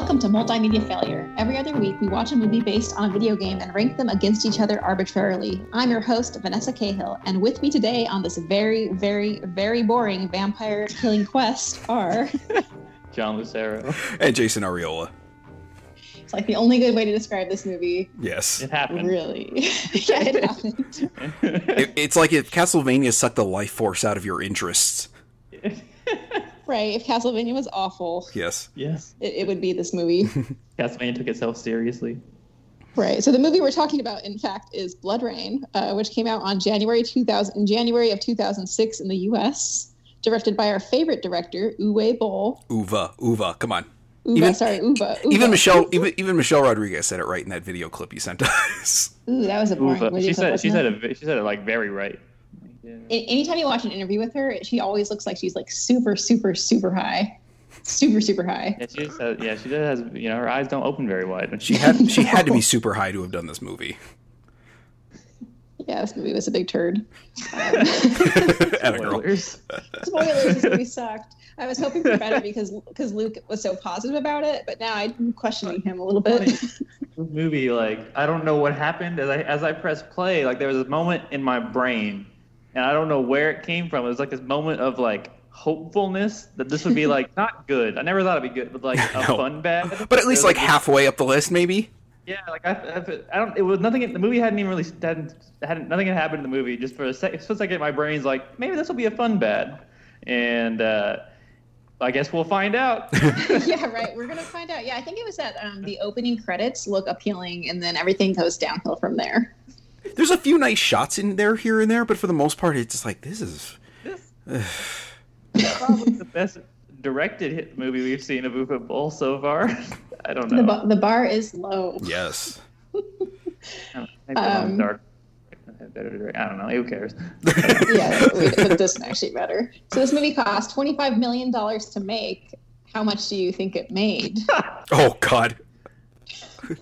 Welcome to Multimedia Failure. Every other week, we watch a movie based on a video game and rank them against each other arbitrarily. I'm your host, Vanessa Cahill, and with me today on this very, very, very boring vampire killing quest are. John Lucero. And Jason Ariola. It's like the only good way to describe this movie. Yes. It happened. Really. yeah, it happened. It- it's like if Castlevania sucked the life force out of your interests. Right. If Castlevania was awful, Yes. yes. it, it would be this movie. Castlevania took itself seriously. Right. So the movie we're talking about, in fact, is BloodRayne, uh, which came out on January 2000 in January of 2006 in the U.S. Directed by our favorite director, Uwe Boll. Uva. Uva. Come on. Uwe, Even- sorry, Uwe. Uwe. Even Michelle even, even Michelle Rodriguez said it right in that video clip you sent us. Ooh, that was a boring Uva. video She clip, said she wasn't said it? it. She said it like very right. Yeah. Anytime you watch an interview with her, she always looks like she's like super, super, super high, super, super high. Yeah, she just has, yeah, she just has you know her eyes don't open very wide when She she had she had to be super high to have done this movie. Yeah, this movie was a big turd. Um, spoilers. spoilers, this movie sucked. I was hoping for better because because Luke was so positive about it, but now I'm questioning him a little bit. This movie like I don't know what happened as I as I pressed play like there was a moment in my brain and I don't know where it came from. It was like this moment of like hopefulness that this would be like not good. I never thought it'd be good, but like a No. fun bad. But at least It was like halfway up the list, maybe. Yeah, like I, I, I don't. It was nothing. The movie hadn't even really hadn't, hadn't nothing had happened in the movie. Just for a second, for a second, my brain's like, maybe this will be a fun bad, and uh, I guess we'll find out. yeah, right. We're gonna find out. Yeah, I think it was that um, the opening credits look appealing, and then everything goes downhill from there. There's a few nice shots in there here and there, but for the most part, it's just like this is. this is probably the best directed hit movie we've seen of Uwe Boll so far. I don't The, know. ba- the bar is low. Yes. Maybe I'm um, dark. Better direct- I don't know. Who cares? yeah, it it doesn't actually matter. So this movie cost twenty five million dollars to make. How much do you think it made? Oh God.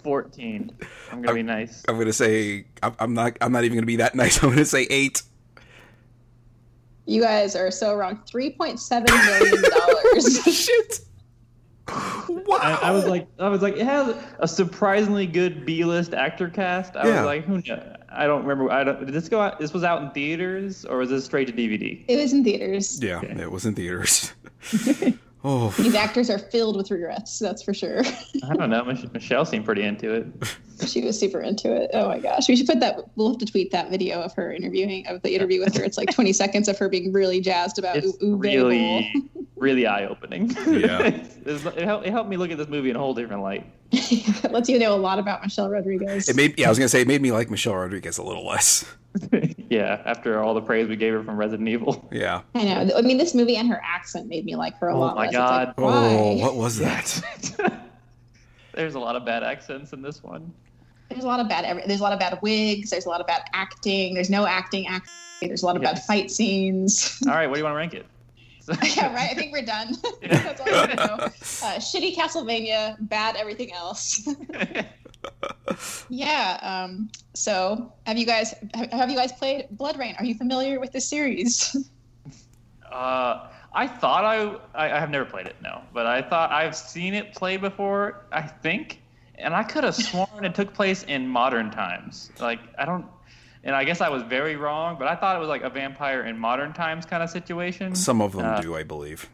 Fourteen. I'm gonna be nice. I'm gonna say I'm, I'm not. I'm not even gonna be that nice. I'm gonna say eight. You guys are so wrong. Three point seven million dollars. Shit. Wow. I, I was like, I was like, it has a surprisingly good B-list actor cast. I Yeah. was like, who knows? I don't remember. I don't. Did this go out? This was out in theaters, or was this straight to DVD? it was in theaters. yeah, it was in theaters. oh, These actors are filled with regrets. That's for sure. I don't know. Michelle seemed pretty into it. she was super into it. Oh my gosh, we should put that. We'll have to tweet that video of her interviewing of the interview with her. It's like 20 seconds of her being really jazzed about It's U- really, really eye-opening. Yeah. It, helped, it helped me look at this movie in a whole different light. It lets you know a lot about Michelle Rodriguez. it made. Yeah, I was gonna say it made me like Michelle Rodriguez a little less. yeah, after all the praise we gave her from Resident Evil. Yeah. I know. I mean, this movie and her accent made me like her a Oh lot. my less. God. Like. Oh, what was that? There's a lot of bad accents in this one. There's a lot of bad. There's a lot of bad wigs. There's a lot of bad acting. There's no acting. Acting. There's a lot of bad fight scenes. All right, what do you want to rank it? yeah, right. I think we're done. That's all I know. Uh, shitty Castlevania, bad everything else. Yeah. Um, so, have you guys have have you guys played BloodRayne? Are you familiar with the series? Uh, I thought I, I I have never played it, no, but I thought I've seen it play before. I think, and I could have sworn it took place in modern times. Like I don't, and I guess I was very wrong, but I thought it was like a vampire in modern times kind of situation. Some of them Uh, do, I believe.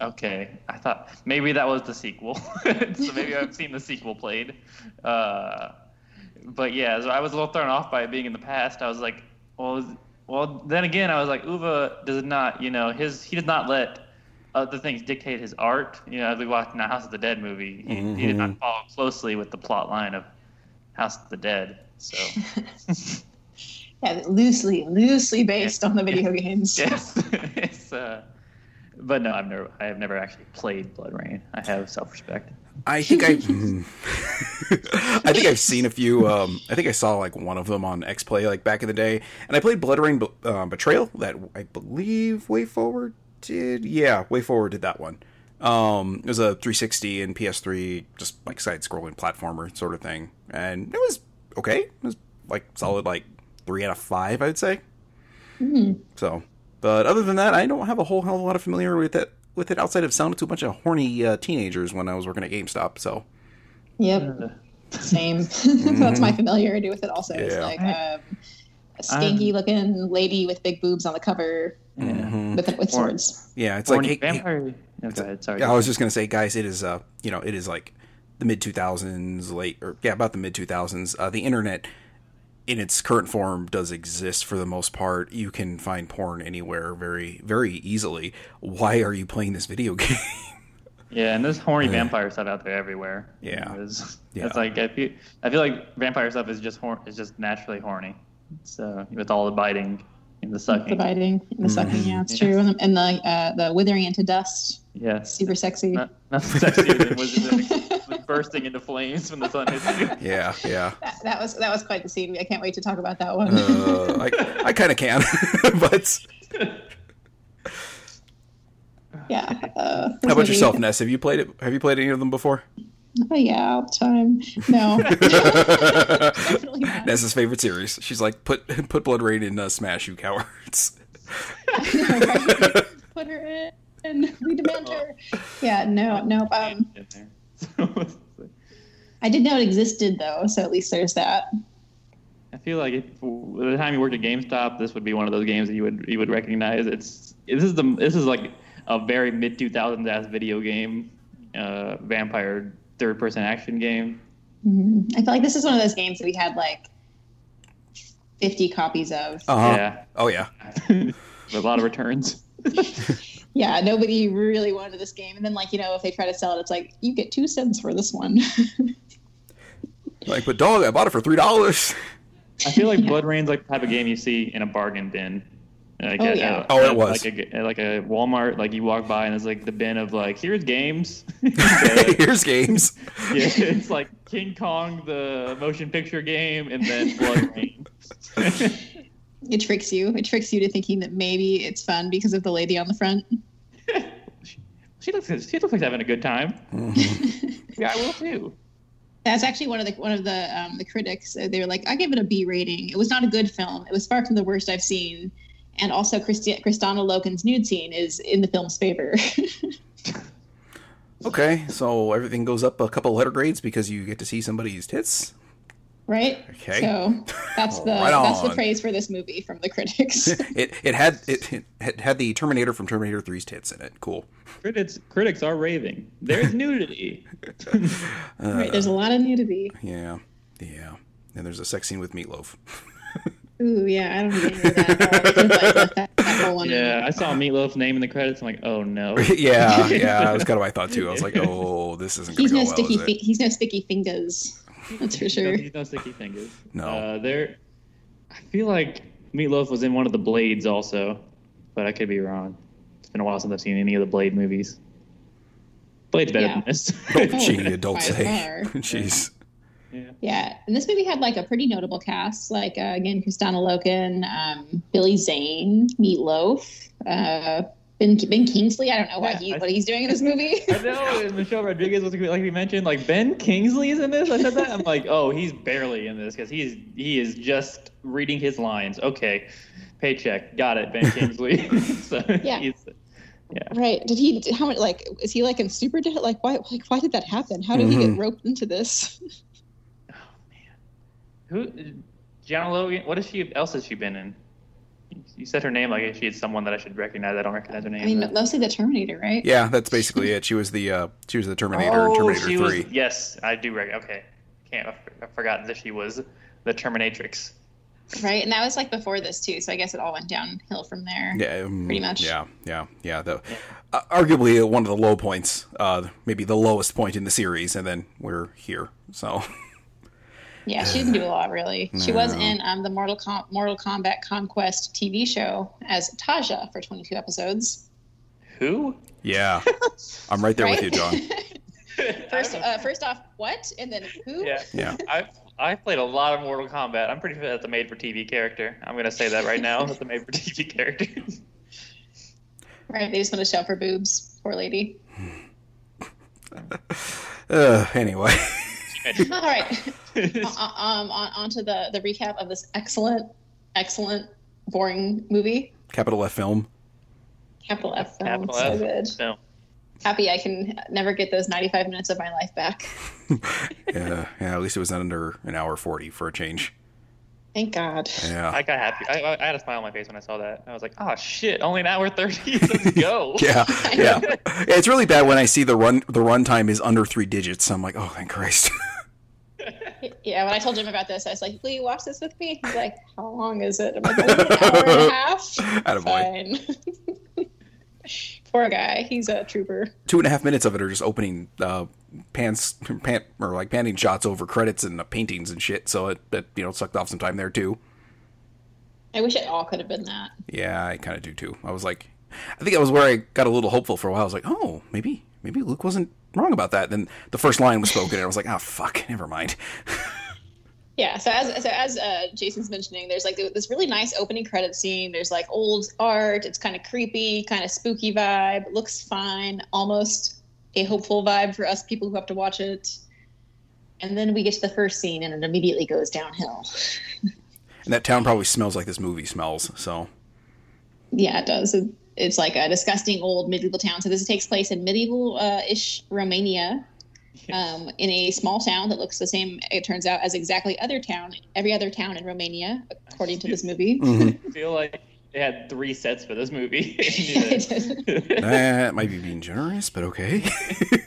Okay, I thought maybe that was the sequel. so maybe I've seen the sequel played. Uh, but yeah, so I was a little thrown off by it being in the past. I was like, well, well. Then again, I was like, Uva does not, you know, his he does not let other things dictate his art. You know, as we watched in the House of the Dead movie, he, he did not follow closely with the plot line of House of the Dead. So yeah, loosely, loosely based on the video games. yes, it's. Uh, but no, I've never, I have never actually played BloodRayne. I have self-respect. I think I. I think I've seen a few. Um, I think I saw like one of them on X Play like back in the day, and I played BloodRayne uh, Betrayal. That I believe WayForward did. Yeah, WayForward did that one. Um, it was a 360 and PS3, just like side-scrolling platformer sort of thing, and it was okay. It was like solid, like three out of five, I'd say. So, but other than that, I don't have a whole hell of a lot of familiarity with that with it outside of selling to a bunch of horny uh, teenagers when I was working at GameStop. So Yep. Uh, Same. That's my familiarity with it. Also, it's like um, a skanky looking lady with big boobs on the cover yeah. Mhm. with with Or- yeah, it's Horny like hey- hey- vampire. No, go ahead. Sorry. I was just gonna say, guys, it is uh, you know, it is like the mid two thousands, late or yeah, about the mid two thousands. Uh, the internet, in its current form, does exist for the most part. You can find porn anywhere very, very easily. Why are you playing this video game? Yeah, and there's horny Yeah. vampire stuff out there everywhere. Yeah. It's, Yeah. it's like I feel, I feel like vampire stuff is just hor- is just naturally horny. So with all the biting and the The sucking. biting and the sucking. Yeah, it's true. And the, and the uh, the withering into dust. Yes. Super sexy. Not, nothing sexier than was, was bursting into flames when the sun hits you. yeah, yeah. That, that was that was quite the scene. I can't wait to talk about that one. Uh, I, I kind of can, but yeah. Uh, how about yourself, Ness? Have you played it? Have you played any of them before? Oh, yeah, all the time. No, definitely not. Ness's favorite series. She's like, put put BloodRayne in uh, Smash, you cowards. Know, right? Put her in. And we demand her. Yeah, no, no. Um, In there. So, I didn't know it existed though, so at least there's that. I feel like if, by the time you worked at GameStop, this would be one of those games that you would you would recognize. It's this is the this is like a very mid two thousands ass video game, uh, vampire third person action game. Mhm. I feel like this is one of those games that we had like 50 copies of. Uh-huh. Yeah, Oh yeah. With a lot of returns. Yeah, nobody really wanted this game. And then, like, you know, if they try to sell it, it's like, you get two cents for this one. Like, but dog, I bought it for three dollars. I feel like Yeah. BloodRayne's like the type of game you see in a bargain bin. Like Oh, at, yeah. uh, Oh, it was. like a, like a Walmart. Like you walk by and it's like the bin of like here's games. Here's games. Yeah, it's like King Kong, the motion picture game, and then BloodRayne. It tricks you. It tricks you to thinking that maybe it's fun because of the lady on the front. she looks she looks like having a good time. Yeah, I will too. That's actually one of the one of the um, the critics. uh, They were like, I give it a B rating. It was not a good film. It was far from the worst I've seen. And also, Christi- Kristanna Loken's nude scene is in the film's favor. Okay, so everything goes up a couple letter grades because you get to see somebody's tits. Right? Okay. So that's the Right that's the on. praise for this movie from the critics. It it had it, it had- had the Terminator from Terminator 3's tits in it. Cool. Critics critics are raving. There's nudity. right. There's a lot of nudity. Yeah, yeah. And there's a sex scene with Meatloaf. Ooh, yeah. I don't need that. I like, that, that yeah. I saw Meatloaf's name in the credits. I'm like, oh no. yeah, yeah. That was kind of my thought too. I was like, oh, this isn't gonna He's go no well. sticky. is? Fi- he's no sticky fingers. That's for sure. no- He's no sticky fingers. No. Uh, there, I feel like Meatloaf was in one of the Blades also, but I could be wrong. It's been a while since I've seen any of the Blade movies. Blade's better Yeah. than this. Oh, gee, by don't say. Jeez. yeah. Yeah, and this movie had like a pretty notable cast. Like uh, again, Kristanna Loken, um, Billy Zane, Meatloaf, uh, Ben Ben Kingsley. I don't know what Yeah, he I- what he's doing in this movie. I know, Michelle Rodriguez was like we mentioned, like Ben Kingsley is in this. I said that. I'm like, oh, he's barely in this because he's he is just reading his lines. Okay, paycheck, got it, Ben Kingsley. so Yeah. he's, yeah. right? Did he? How much? Like, is he like in super? de- Like, why? Like, why did that happen? How did he Mhm. get roped into this? Oh man, who? Gianna Logan. What has she else has she been in? You said her name like she is someone that I should recognize. I don't recognize her name. I mean, though. mostly the Terminator, right? Yeah, that's basically it. She was the uh, she was the Terminator in oh, Terminator she 3. was. Yes, I do. Rec- okay, can't. I f- I forgot that she was the Terminatrix. Right, and that was like before this too. So I guess it all went downhill from there. Yeah, um, Pretty much. Yeah, yeah, yeah. The, uh, arguably one of the low points, uh, maybe the lowest point in the series, and then we're here. So Yeah, she didn't do a lot really. She was in um, the Mortal Com- Mortal Kombat Conquest TV show as Taja for 22 episodes. Who? yeah, I'm right there with you, John. First, uh, first off, what, and then who? Yeah. Yeah. I I played a lot of Mortal Kombat. I'm pretty sure that's a made-for-TV character. I'm gonna say that right now. That's a made-for-TV character. Right, they just want to show for boobs. Poor lady. Uh, anyway, All right, um, on, on to the the recap of this excellent, excellent, boring movie. capital F film. Capital F film, Capital so F. good. So Happy I can never get those 95 minutes of my life back. yeah, yeah. At least it was under an hour forty for a change. Thank God. Yeah, I got happy. I, I had a smile on my face when I saw that. I was like, oh shit, only an hour 30. Let's go. yeah, yeah. Yeah, It's really bad when I see the run the run time is under three digits. I'm like, oh, thank Christ. Yeah, when I told Jim about this, I was like, "Will you watch this with me?" He's like, "How long is it?" I'm like, "Only "An hour and a half." Fine. Poor guy. He's a trooper. Two and a half minutes of it are just opening uh, pants, pant, or like panning shots over credits and uh, paintings and shit. So it, it, you know, sucked off some time there too. I wish it all could have been that. Yeah, I kind of do too. I was like, I think that was where I got a little hopeful for a while. I was like, oh, maybe, maybe Luke wasn't wrong about that. Then the first line was spoken, and I was like, oh fuck, never mind. Yeah. So as so as uh, Jason's mentioning, there's like this really nice opening credit scene. There's like old art. It's kind of creepy, kind of spooky vibe. Looks fine. Almost a hopeful vibe for us people who have to watch it. And then we get to the first scene, and it immediately goes downhill. And that town probably smells like this movie smells. So Yeah, it does. It, it's like a disgusting old medieval town. So this takes place in medieval-ish Romania, um, in a small town that looks the same. It turns out as exactly other town, every other town in Romania, according to this movie. I feel like they had three sets for this movie. that might be being generous, but okay.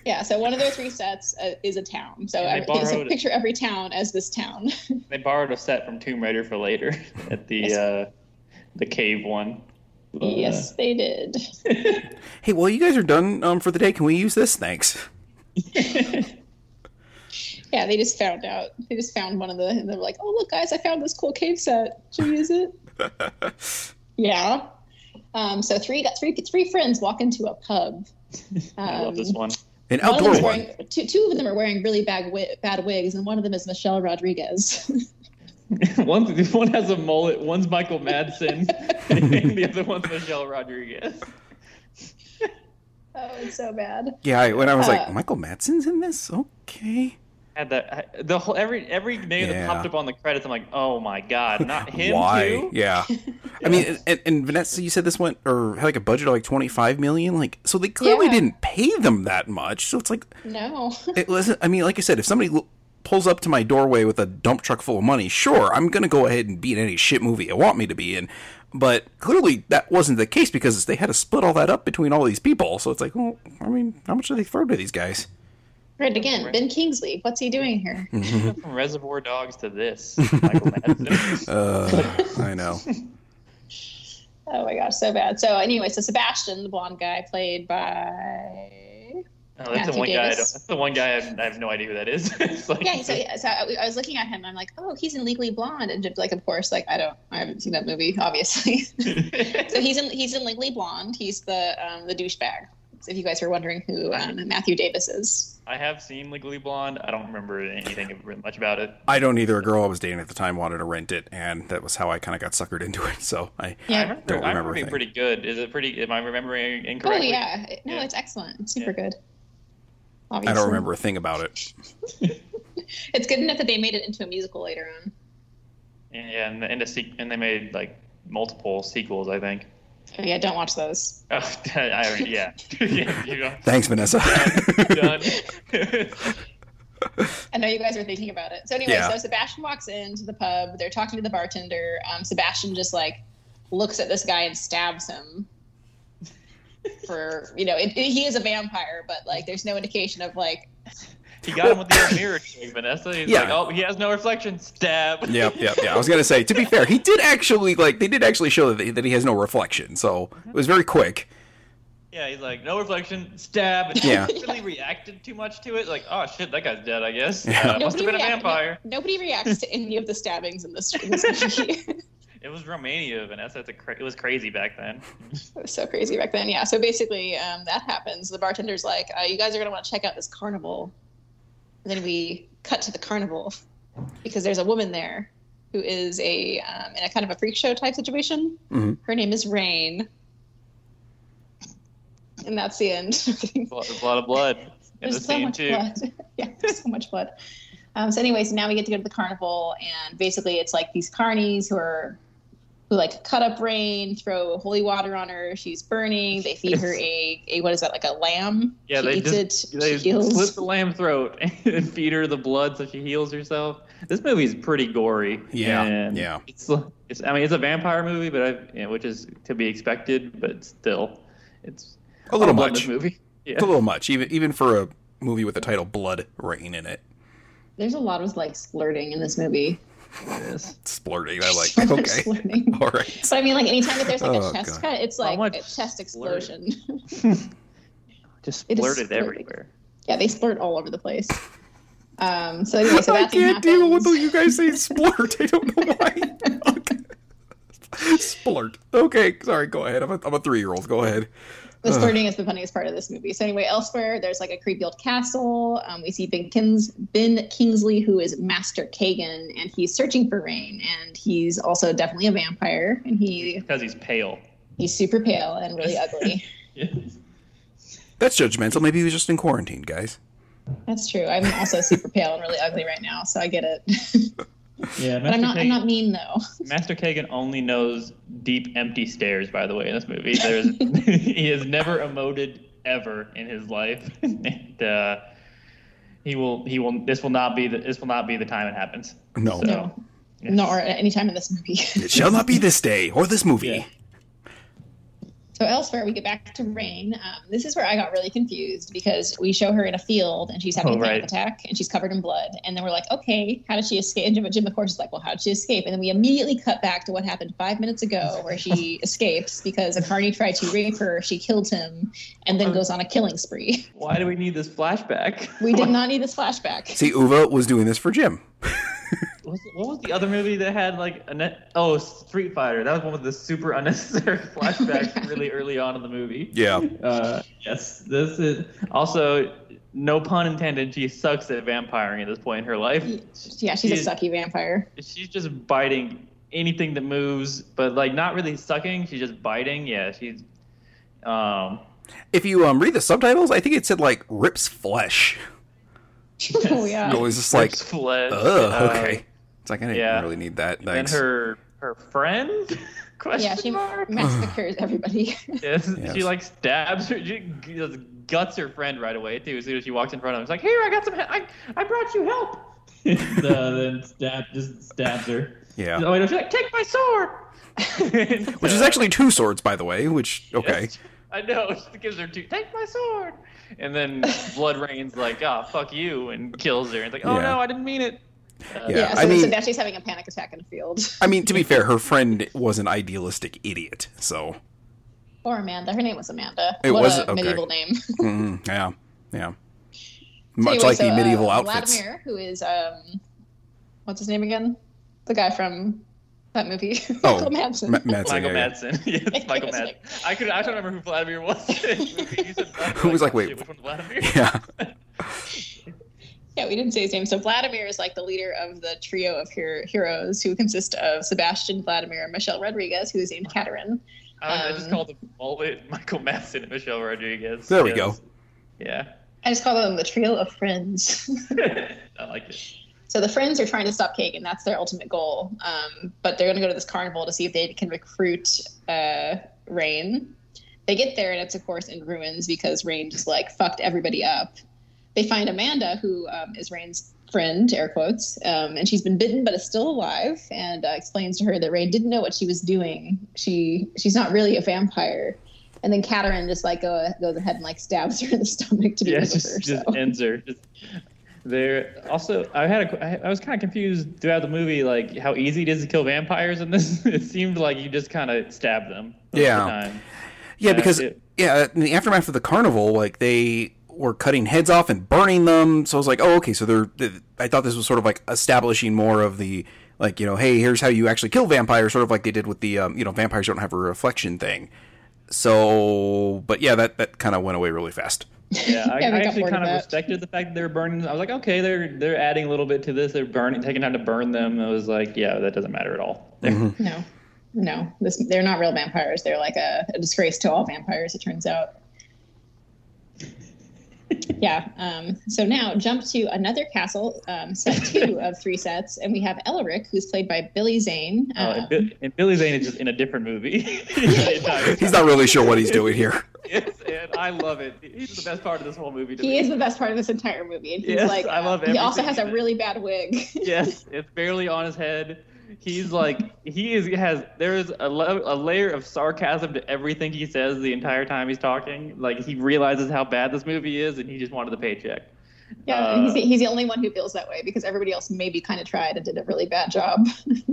yeah. So one of their three sets uh, is a town. So And they I, so picture every town as this town. they borrowed a set from Tomb Raider for later at the Yes. uh, the cave one. But, uh, yes, they did. hey, well, you guys are done um, for the day. Can we use this? Thanks. Yeah, they just found out. They just found one of the, and they're like, "Oh, look, guys, I found this cool cave set. Should we use it?" yeah. Um, so three got three three friends walk into a pub. I love this Um, one. An One outdoor them's one. wearing two, two of them are wearing really bad wi- bad wigs, and one of them is Michelle Rodriguez. one one has a mullet. One's Michael Madsen, and the other one's Michelle Rodriguez. oh, it's so bad. Yeah, I, when I was Uh, like, Michael Madsen's in this? Okay. Had that the whole every every name Yeah. that popped up on the credits. I'm like, oh my god, not him Why? too. Yeah. I mean, and, and Vanessa, you said this went or had like a budget of like twenty five million. Like, so they clearly Yeah. didn't pay them that much. So it's like No. it wasn't. I mean, like I said, if somebody l- pulls up to my doorway with a dump truck full of money, sure, I'm gonna go ahead and be in any shit movie I want me to be in. But clearly, that wasn't the case because they had to split all that up between all these people. So it's like, well, I mean, how much do they throw to these guys? Right again, Ben Kingsley. What's he doing here? From Reservoir Dogs to this, Michael Madsen. Uh, I know. Oh my gosh, so bad. So anyway, so Sebastian, the blonde guy, played by Oh, that's the Matthew one guy. I don't, that's the one guy. I have, I have no idea who that is. It's like, yeah. So, so I, I was looking at him. and I'm like, oh, he's in Legally Blonde, and just like, of course, like I don't, I haven't seen that movie, obviously. so he's in he's in Legally Blonde. He's the um, the douchebag. So if you guys are wondering who um, Matthew Davis is, I have seen Legally Blonde. I don't remember anything much about it. I don't either. A girl I was dating at the time wanted to rent it, and that was how I kind of got suckered into it. So I, I yeah. remember, Don't I remember remember a being pretty good. Is it pretty? Am I remembering incorrectly? Oh yeah, no, Yeah. it's excellent. It's super Yeah. good. I don't remember a thing about it. It's good enough that they made it into a musical later on. Yeah, and and, the, and they made like multiple sequels. I think. Oh yeah, don't watch those. Oh, I yeah. yeah, you know. Thanks, Vanessa. Done. I know you guys are thinking about it. So anyway, Yeah. so Sebastian walks into the pub. They're talking to the bartender. Um, Sebastian just like looks at this guy and stabs him. For you know, it, it- he is a vampire, but like, there's no indication of like, he got him with the old mirror trick, Vanessa. He's Yeah. like, oh, he has no reflection. Stab. yep, yep, yeah. I was gonna say, to be fair, he did actually like they did actually show that he, that he has no reflection, so it was very quick. Yeah, he's like, no reflection. Stab. And Yeah. he really reacted too much to it. Like, oh shit, that guy's dead. I guess. Yeah. Uh, must have been a vampire. no- nobody reacts to any of the stabbings in this, in this movie. It was Romania, Vanessa. It's a cra- it was crazy back then. it was so crazy back then. Yeah. So basically, um, that happens. The bartender's like, uh, "You guys are gonna want to check out this carnival." And then we cut to the carnival because there's a woman there who is a um, in a kind of a freak show type situation. Mhm. Her name is Rayne, and that's the end. A lot, a lot of blood in the there's so scene much too. blood. yeah, there's so much blood. Um, so, anyways, now we get to go to the carnival, and basically, it's like these carnies who are who like cut up Rayne, throw holy water on her. She's burning. They feed her a, a what is that like a lamb? Yeah, she they eats just it. they she heals. slit the lamb throat and feed her the blood so she heals herself. This movie is pretty gory. Yeah, and yeah. It's, it's I mean it's a vampire movie, but I, you know, which is to be expected, but still, it's A little bloodless much. movie. Yeah. It's a little much, even even for a movie with the title BloodRayne in it. There's a lot of like splurting in this movie. Yes. Splurting. I like. Okay. splurting. All right. But I mean, like anytime that there's like Oh, a chest God. cut, it's like a chest explosion. Just splurted everywhere. yeah, they splurt all over the place. Um, so anyway, so I that scene can't deal with happens. you guys say splurt. I don't know why. Okay. Splurt. Okay, sorry. Go ahead. I'm a, I'm a three year old. Go ahead. The splurting is the funniest part of this movie. So anyway, elsewhere there's like a creepy old castle. Um, we see Ben, Kins, ben Kingsley, who is Master Kagan, and he's searching for Rain. And he's also definitely a vampire, and he Because he's pale. he's super pale and really ugly. Yes. That's judgmental. Maybe he was just in quarantine, guys. That's true. I'm also super pale and really ugly right now, so I get it. Yeah, but I'm not. I'm not mean though. Master Kagan only knows deep, empty stares. By the way, in this movie, there's he has never emoted ever in his life, and uh, he will. He will. This will not be the. This will not be the time it happens. No. So, No, yes. nor at any time in this movie. It shall not be this day or this movie. Yeah. So elsewhere, we get back to Rayne. Um, this is where I got really confused because we show her in a field and she's having Oh, a panic right. attack and she's covered in blood. And then we're like, okay, how did she escape? And Jim, Jim, of course, is like, well, how did she escape? And then we immediately cut back to what happened five minutes ago, where she escapes because a carney tried to rape her. She killed him and then goes on a killing spree. Why do we need this flashback? We did not need this flashback. See, Uva was doing this for Jim. What was, what was the other movie that had like a net? Oh, Street Fighter. That was one with the super unnecessary flashbacks really early on in the movie. Yeah. Uh, yes, this is also no pun intended. She sucks at vampiring at this point in her life. Yeah, she's a sucky vampire. She's just biting anything that moves, but like not really sucking. She's just biting. Yeah, she's. Um, If you um read the subtitles, I think it said like rips flesh. oh yeah. It was just like, rips flesh. ugh, uh, okay. It's like I didn't yeah. really need that. And her her friend. Question Yeah, she mark? massacres everybody. Yes, Yes. she like stabs her, she just guts her friend right away too. As soon as she walks in front of him, it's like, "Here, I got some. I I brought you help." and, uh, then stab just stabs her. yeah. Oh wait, no, she's like, "Take my sword," Which is actually two swords, by the way. Which okay. I know. She gives her two. Take my sword. And then BloodRayne's like, "Ah, fuck you," and kills her. And it's like, "Oh Yeah. no, I didn't mean it." Uh, Yeah, Yeah, so, I mean- so now she's having a panic attack in a field. I mean, to be fair, her friend was an idealistic idiot. So Or Amanda. Her name was Amanda. It what was- a okay. medieval name. mm, yeah, yeah. Much Anyway, like so, the medieval uh, outfits. Vladimir, who is um, what's his name again? The guy from that movie. Oh, Michael Madsen. Ma- Madsen, Michael yeah, yeah. Madsen. yes, It Michael Madsen. like- I could. I don't remember who Vladimir was. in the movie. You said Vladimir, Who was like, oh, wait. shit, which? Yeah. Yeah, we didn't say his name. So Vladimir is like the leader of the trio of her- heroes, who consist of Sebastian, Vladimir, and Michelle Rodriguez, who is named Katarin. I, I just Um, called them Mullet, Michael Madsen, and Michelle Rodriguez. There we go. Yeah. I just call them the trio of friends. I like it. So the friends are trying to stop Kagan. That's their ultimate goal. Um, but they're going to go to this carnival to see if they can recruit uh, Rayne. They get there, and it's of course in ruins because Rayne just like fucked everybody up. They find Amanda, who um, is Rayne's friend, air quotes, um, and she's been bitten but is still alive. And uh, explains to her that Rayne didn't know what she was doing. She she's not really a vampire. And then Katarin just like go, goes ahead and like stabs her in the stomach to be Yeah, rid just her. just so. ends her. Just, there. Also, I had a. I- I was kind of confused throughout the movie, like how easy it is to kill vampires in this. It seemed like you just kind of stab them. most of the Yeah. time. Yeah, Uh, because it- yeah, in the aftermath of the carnival, like they were cutting heads off and burning them. So I was like, oh, okay. So they're. they- I thought this was sort of like establishing more of the like you know, hey, here's how you actually kill vampires, sort of like they did with the um, you know, vampires don't have a reflection thing. So, but yeah, that that kind of went away really fast. Yeah, I, Yeah, I actually bored of kind of that. respected the fact that they were burning. I was like, okay, they're they're adding a little bit to this. They're burning, taking time to burn them. I was like, yeah, that doesn't matter at all. No, no, this, they're not real vampires. They're like a, a disgrace to all vampires. It turns out. yeah. Um, so now jump to another castle, um, set two of three sets, and we have Elric, who's played by Billy Zane. Oh, Um, and, Bi- and Billy Zane is just in a different movie. He's not really sure what he's doing here. Yes, and I love it. He's the best part of this whole movie. To he me. is the best part of this entire movie, and he's Yes, like, I love it. he also has a really bad wig. yes, it's barely on his head. He's like he is has there's a, lo- a layer of sarcasm to everything he says the entire time he's talking. Like he realizes how bad this movie is, and he just wanted the paycheck. yeah, and he's, Uh, the- he's the only one who feels that way because everybody else maybe kind of tried and did a really bad job.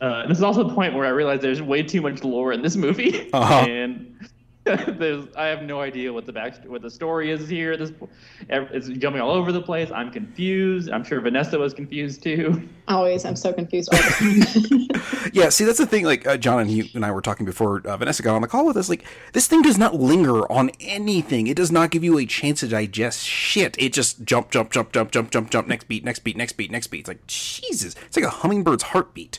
Uh, this is also the point where I realized there's way too much lore in this movie, Uh-huh. and there's I have no idea what the back what the story is here. This it's jumping all over the place. I'm confused. I'm sure Vanessa was confused too. Always, I'm so confused all the time. Yeah, see, that's the thing. Like uh, John and he and I were talking before uh, Vanessa got on the call with us. Like this thing does not linger on anything. It does not give you a chance to digest shit. It just jump, jump, jump, jump, jump, jump, jump. Next beat, next beat, next beat, next beat. It's like Jesus. It's like a hummingbird's heartbeat.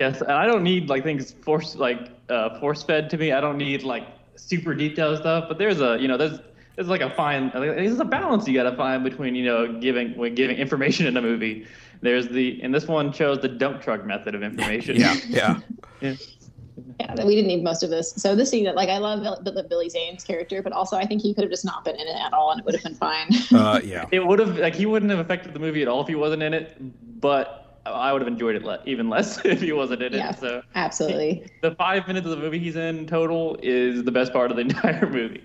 Yes, and I don't need like things force like uh, force fed to me. I don't need like super detailed stuff. But there's a you know there's there's like a fine there's a balance you got to find between you know giving when giving information in a movie. There's the and this one chose the dump truck method of information. Yeah, yeah. Yeah. yeah, we didn't need most of this. So this scene, that like, I love Bill- the Billy Zane's character, but also I think he could have just not been in it at all, and it would have been fine. Uh, yeah. It would have like he wouldn't have affected the movie at all if he wasn't in it, but I would have enjoyed it le- even less if he wasn't in it. Yeah. So Absolutely, the five minutes of the movie he's in total is the best part of the entire movie.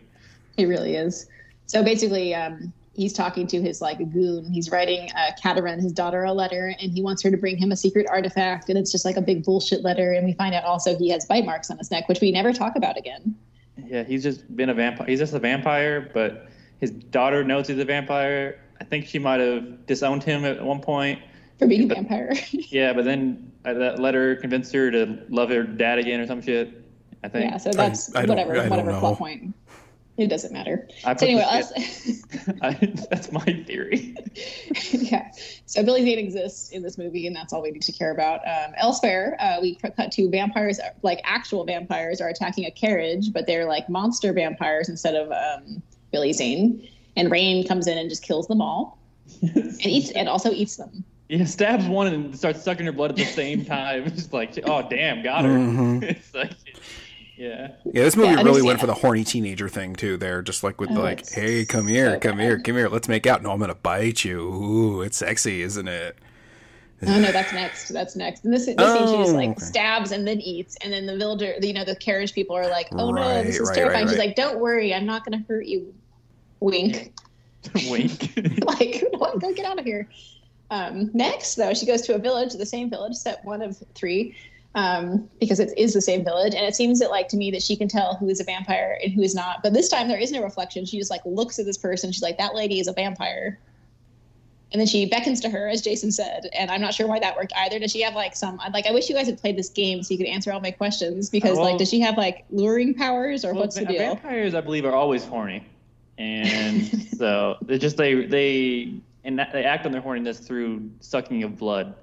he really is. So basically, um, he's talking to his like goon. He's writing uh, Katarin, his daughter, a letter, and he wants her to bring him a secret artifact, and it's just like a big bullshit letter. And we find out also he has bite marks on his neck, which we never talk about again. Yeah, he's just been a vampire. He's just a vampire, but his daughter knows he's a vampire. I think she might have disowned him at one point. For being a But- vampire, Yeah, but then uh, that letter convinced her to love her dad again or some shit. I think. yeah. So that's I don't- whatever, I whatever plot point. It doesn't matter. I So anyway, us. I, that's my theory. yeah. So Billy Zane exists in this movie, and that's all we need to care about. Um, elsewhere, uh, we cut to vampires, like actual vampires, are attacking a carriage, but they're like monster vampires instead of um, Billy Zane. And Rayne comes in and just kills them all, and eats, and also eats them. Yeah, stabs one and starts sucking her blood at the same time. It's just like, oh damn, got her. Mhm. it's like, yeah. Yeah, this movie Yeah, really went for the horny teenager thing too. There, just like with Oh, like, "Hey, come here, so come bad. here, come here, let's make out." No, I'm gonna bite you. Ooh, it's sexy, isn't it? Oh no, that's next. That's next. And this, this scene, she just Oh, like okay. stabs and then eats, and then the villager, you know, the carriage people are like, "Oh no, this is right, terrifying." right, She's like, "Don't worry, I'm not going to hurt you." Wink. Wink. like, what? Go get out of here. Um, next, though, she goes to a village, the same village, set one of three, um, because it is the same village. And it seems that, like, to me, that she can tell who is a vampire and who is not. But this time, there is no reflection. She just like looks at this person. She's like, "That lady is a vampire." And then she beckons to her, as Jason said, and I'm not sure why that worked either. Does she have like some like? I wish you guys had played this game so you could answer all my questions because Well- like, does she have like luring powers or Well, what's the deal? Vampires, I believe, are always horny, and so they just they they and that- they act on their horniness through sucking of blood.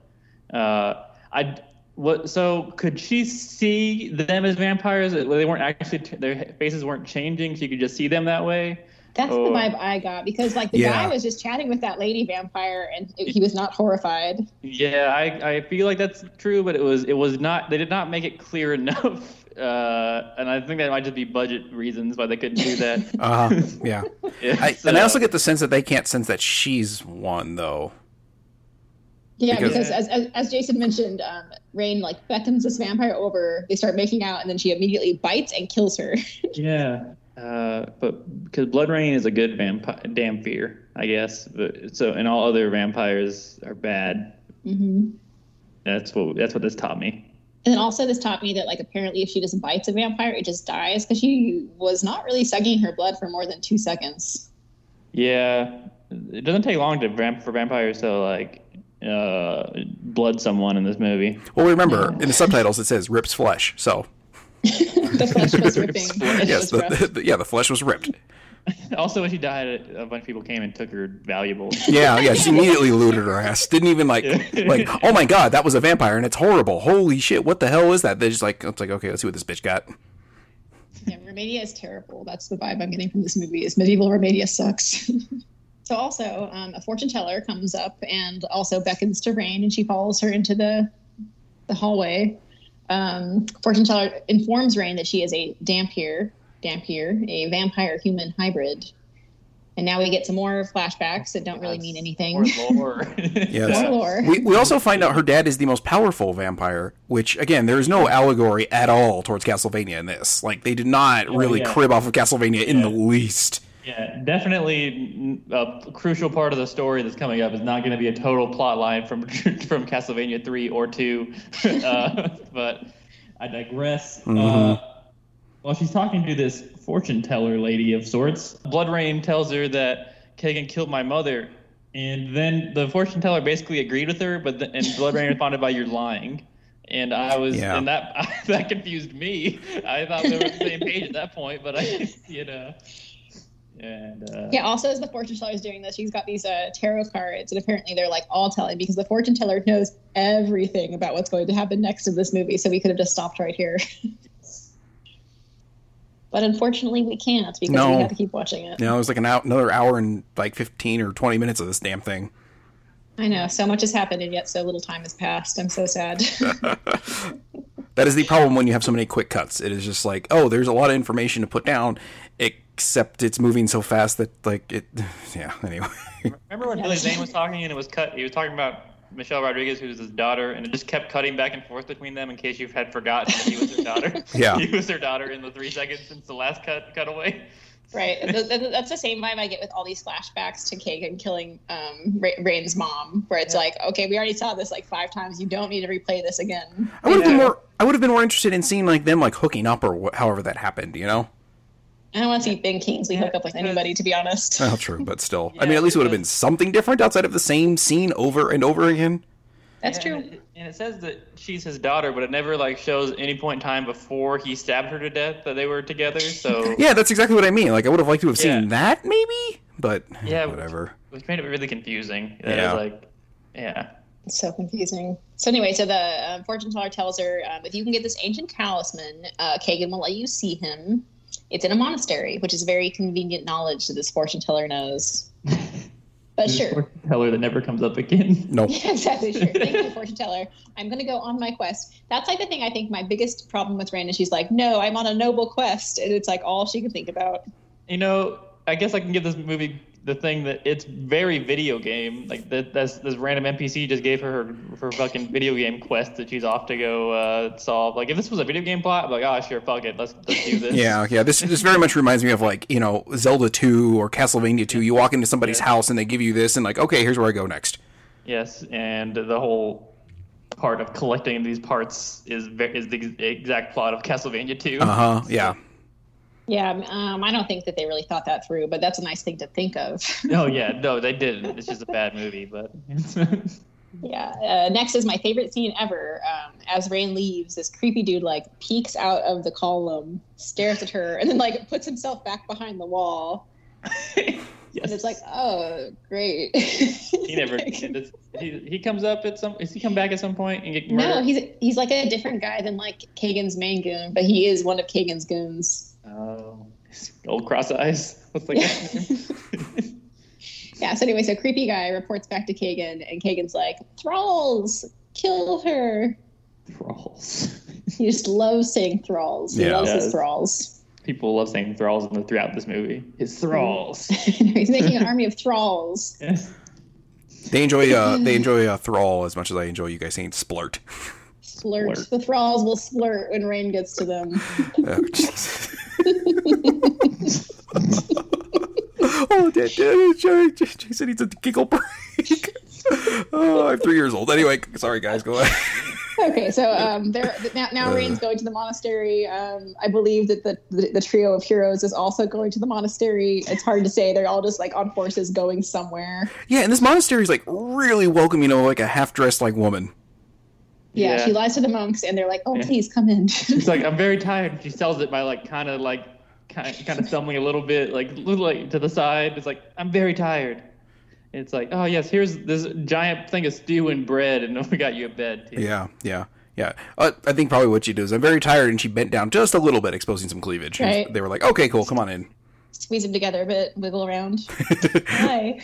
Uh, I what so could she see them as vampires? They weren't actually their faces weren't changing. She could just see them that way. That's Oh. the vibe I got because like the Yeah. guy was just chatting with that lady vampire and he was not horrified. Yeah, I, I feel like that's true, but it was it was not. They did not make it clear enough, uh, and I think that might just be budget reasons why they couldn't do that. Uh. Yeah. Yeah, I, so- and I also get the sense that they can't sense that she's one though. Yeah, Because- because, as, as as Jason mentioned, um, Rayne like beckons this vampire over. They start making out, and then she immediately bites and kills her. Yeah, uh, but because BloodRayne is a good vampire, damn fear, I guess. But, so, and all other vampires are bad. hmm That's what that's what this taught me. And then also, this taught me that like apparently, if she just bites a vampire, it just dies because she was not really sucking her blood for more than two seconds. Yeah, it doesn't take long to vamp for vampires to like uh, blood someone in this movie. Well, remember in the subtitles it says rips flesh. So the flesh was ripping. and it yes, was the, the- yeah, the flesh was ripped. Also, when she died, a bunch of people came and took her valuables. Yeah, yeah. She immediately looted her ass. Didn't even like, like, oh my god, that was a vampire and it's horrible. Holy shit, what the hell is that? They're just like, it's like, okay, let's see what this bitch got. yeah, Romania is terrible. That's the vibe I'm getting from this movie. Is medieval Romania sucks. so also, um, a fortune teller comes up and also beckons to Rayne, and she follows her into the the hallway. Um, fortune teller informs Rayne that she is a Dhampir, Dhampir, a vampire human hybrid. And now we get some more flashbacks that don't really mean anything. More lore. Yes. More lore. We, we also find out her dad is the most powerful vampire, which again, there is no allegory at all towards Castlevania in this. Like they did not really yeah. crib off of Castlevania in Yeah. the least. Yeah, definitely a crucial part of the story that's coming up is not going to be a total plot line from from Castlevania 3 or 2. uh, but I digress. Uh, Mhm. While she's talking to this fortune teller lady of sorts, BloodRayne tells her that Kagan killed my mother. And then the fortune teller basically agreed with her, but the, and BloodRayne responded by "You're lying," and I was Yeah. and that that confused me. I thought they were on the same page at that point, but I, you know, and uh, Yeah, also as the fortune teller is doing this, she's got these uh, tarot cards, and apparently they're like all telling because the fortune teller knows everything about what's going to happen next in this movie. So we could have just stopped right here. but unfortunately, we can't because No. we have to keep watching it. You know, it was like an hour, another hour and like fifteen or twenty minutes of this damn thing. I know so much has happened, and yet so little time has passed. I'm so sad. That is the problem when you have so many quick cuts. It is just like, oh, there's a lot of information to put down, except it's moving so fast that like it. Yeah. Anyway. remember when Billy Zane was talking and it was cut? He was talking about Michelle Rodriguez, who's his daughter, and it just kept cutting back and forth between them in case you had forgotten that he was her daughter. Yeah. he was her daughter in the three seconds since the last cut cutaway. right. Th- th- That's the same vibe I get with all these flashbacks to Kagan killing um, Rayne's mom, where it's Yeah. like, okay, we already saw this like five times. You don't need to replay this again. I would have been more. I would have been more interested in seeing like them like hooking up or wh- however that happened. You know. I don't want to see Ben Kingsley hook up with anybody, to be honest. Well, true, but still. I mean, at least it would have been something different outside of the same scene over and over again. That's true. And it, and it says that she's his daughter, but it never like shows any point in time before he stabbed her to death that they were together. So Yeah, that's exactly what I mean. Like, I would have liked to have seen Yeah. that maybe, but Yeah, whatever. which made it really confusing. That Yeah. was like, yeah. It's so confusing. So anyway, so the uh, fortune teller tells her um, if you can get this ancient talisman, uh, Kagan will let you see him. It's in a monastery, which is very convenient knowledge that this fortune teller knows. But sure. fortune teller that never comes up again. No. Yeah, exactly. Sure. Thank you, fortune teller. I'm going to go on my quest. That's like the thing I think my biggest problem with Rand is she's like, no, I'm on a noble quest. And it's like all she can think about. You know, I guess I can give this movie the thing that it's very video game. Like that, that's this random NPC just gave her her, her fucking video game quest that she's off to go uh, solve. Like if this was a video game plot, I'm like, oh sure, fuck it, let's let's do this. Yeah, yeah. This this very much reminds me of like you know Zelda two or Castlevania two. You walk into somebody's Yeah. house and they give you this, and like, okay, here's where I go next. Yes, and the whole part of collecting these parts is is the ex- exact plot of Castlevania 2. Uh huh. Yeah. Yeah, um, I don't think that they really thought that through, but that's a nice thing to think of. Oh yeah, no, they didn't. It's just a bad movie, but Yeah. Uh, next is my favorite scene ever. Um, as Rayne leaves, this creepy dude like peeks out of the column, stares at her, and then like puts himself back behind the wall. yes. And it's like, oh, great. he never. he, he comes up at some. Is he come back at some point and get murdered? no, he's he's like a different guy than like Kagan's main goon, but he is one of Kagan's goons. Oh, old cross eyes. What's the guy's? Yeah. So anyway, so creepy guy reports back to Kagan, and Kagan's like, thralls, kill her. Thralls. He just loves saying thralls. He Yeah. loves his Yes. thralls. People love saying thralls in the, throughout this movie. His thralls. he's making an army of thralls. yes. They enjoy uh they enjoy uh, Thrall as much as I enjoy you guys saying Splurt. Splurt. Splurt. The thralls will splurt when Rayne gets to them. Oh, Jesus. Oh, Dad, Dad, Dad, Jason needs a giggle break. oh, I'm three years old. Anyway, sorry guys, go ahead. Okay, so um, there now, now Uh. Rayne's going to the monastery. Um, I believe that the, the the trio of heroes is also going to the monastery. It's hard to say; they're all just like on horses going somewhere. Yeah, and this monastery is like really welcoming of like a half dressed like woman. Yeah, Yeah. she lies to the monks, and they're like, "Oh, Yeah. please come in." She's like, I'm very tired. She sells it by like kind of like kind kind of stumbling a little bit, like little like to the side. It's like I'm very tired. It's like, oh yes, here's this giant thing of stew and bread, and we got you a bed. Too. Yeah, yeah. Yeah, uh, I think probably what she did is I'm very tired, and she bent down just a little bit, exposing some cleavage. Right. They were like, "Okay, cool, come on in." Squeeze them together a bit, wiggle around. Hi.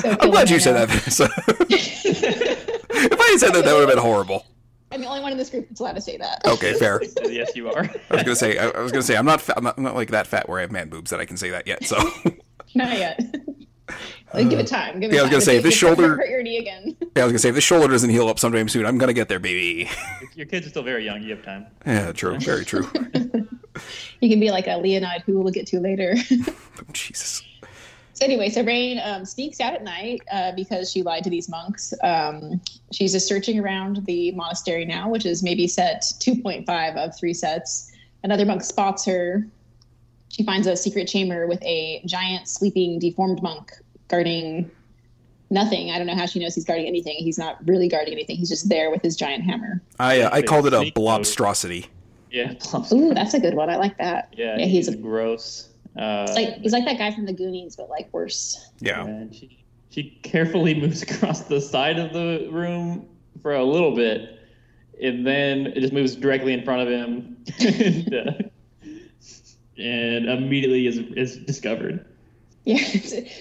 So I'm glad you said her that. So, if I had said that, that would have been horrible. I'm the only one in this group that's allowed to say that. Okay, fair. yes, you are. I was gonna say, I, I was gonna say, I'm not, fa- I'm not, I'm not like that fat where I have man boobs that I can say that yet. So, Not yet. Like, give it time. Give it Yeah, I was gonna say, if this you- you shoulder- hurt your knee again. yeah, I was gonna say, if this shoulder doesn't heal up sometime soon, I'm gonna get there, baby. Your kids are still very young. You have time. Yeah, true, very true. You can be like a Leonid, who we'll get to later. Oh, Jesus. So anyway, so Rayne um, sneaks out at night uh, because she lied to these monks. Um, she's just searching around the monastery now, which is maybe set 2.5 of three sets. Another monk spots her. She finds a secret chamber with a giant sleeping deformed monk guarding nothing. I don't know how she knows he's guarding anything. He's not really guarding anything. He's just there with his giant hammer. I uh, I called it a blobstrosity. Yeah. Ooh, that's a good one. I like that. Yeah, yeah he's he's a, gross. Uh, he's like he's like that guy from the Goonies, but like worse. Yeah. And she she carefully moves across the side of the room for a little bit, and then it just moves directly in front of him, and, uh, and immediately is is discovered. Yeah.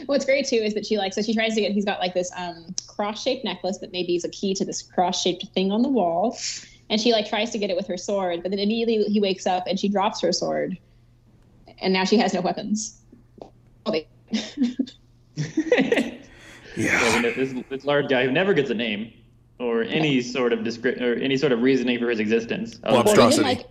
What's great too is that she like so she tries to get he's got like this um cross shaped necklace that maybe is a key to this cross shaped thing on the wall. And she like tries to get it with her sword, but then immediately he wakes up and she drops her sword. And now she has no weapons. Oh, Yeah. So this, this large guy who never gets a name or any sort of descri- or any sort of reasoning for his existence. Well, Other than- Well, he Monstrosity. didn't, like,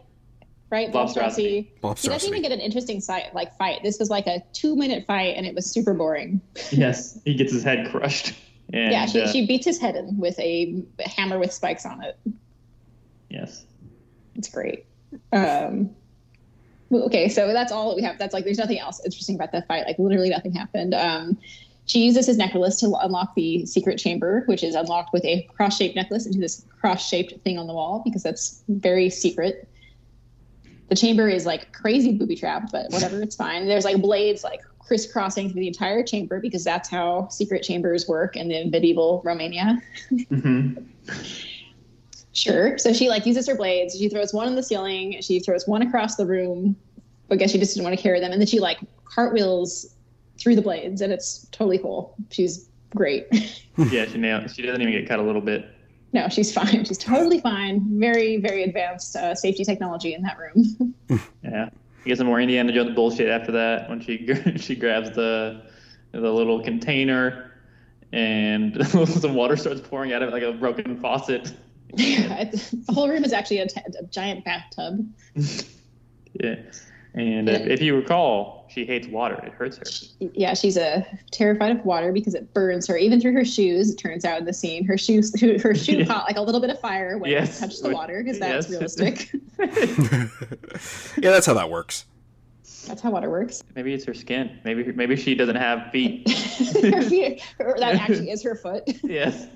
right? Monstrosity. Monstrosity. He doesn't even get an interesting sight, like fight. This was like a two minute fight, and it was super boring. yes, he gets his head crushed. And, yeah, she, uh, she beats his head in with a hammer with spikes on it. yes. It's great. Um, well, okay, so that's all that we have. That's like there's nothing else interesting about that fight. Like literally nothing happened. Um, she uses his necklace to unlock the secret chamber, which is unlocked with a cross-shaped necklace into this cross-shaped thing on the wall because that's very secret. The chamber is like crazy booby trapped, but whatever, it's fine. There's like blades like crisscrossing through the entire chamber because that's how secret chambers work in the medieval Romania. hmm Sure. So she like uses her blades. She throws one in the ceiling. She throws one across the room. I guess she just didn't want to carry them. And then she like cartwheels through the blades, and it's totally cool. She's great. Yeah, she nailed. She doesn't even get cut a little bit. no, she's fine. She's totally fine. Very, very advanced uh, safety technology in that room. Yeah, you get some more Indiana Jones bullshit after that when she she grabs the the little container and some water starts pouring out of it like a broken faucet. the whole room is actually a, t- a giant bathtub. Yeah, and if, if you recall, she hates water. It hurts her. Yeah, she's uh, terrified of water because it burns her, even through her shoes. It turns out in the scene, her shoes, her shoe Yeah. caught like a little bit of fire when Yes. it touched the water because that's Yes. realistic. yeah, that's how that works. that's how water works. Maybe it's her skin. Maybe maybe she doesn't have feet. her feet, or that actually is her foot. yes,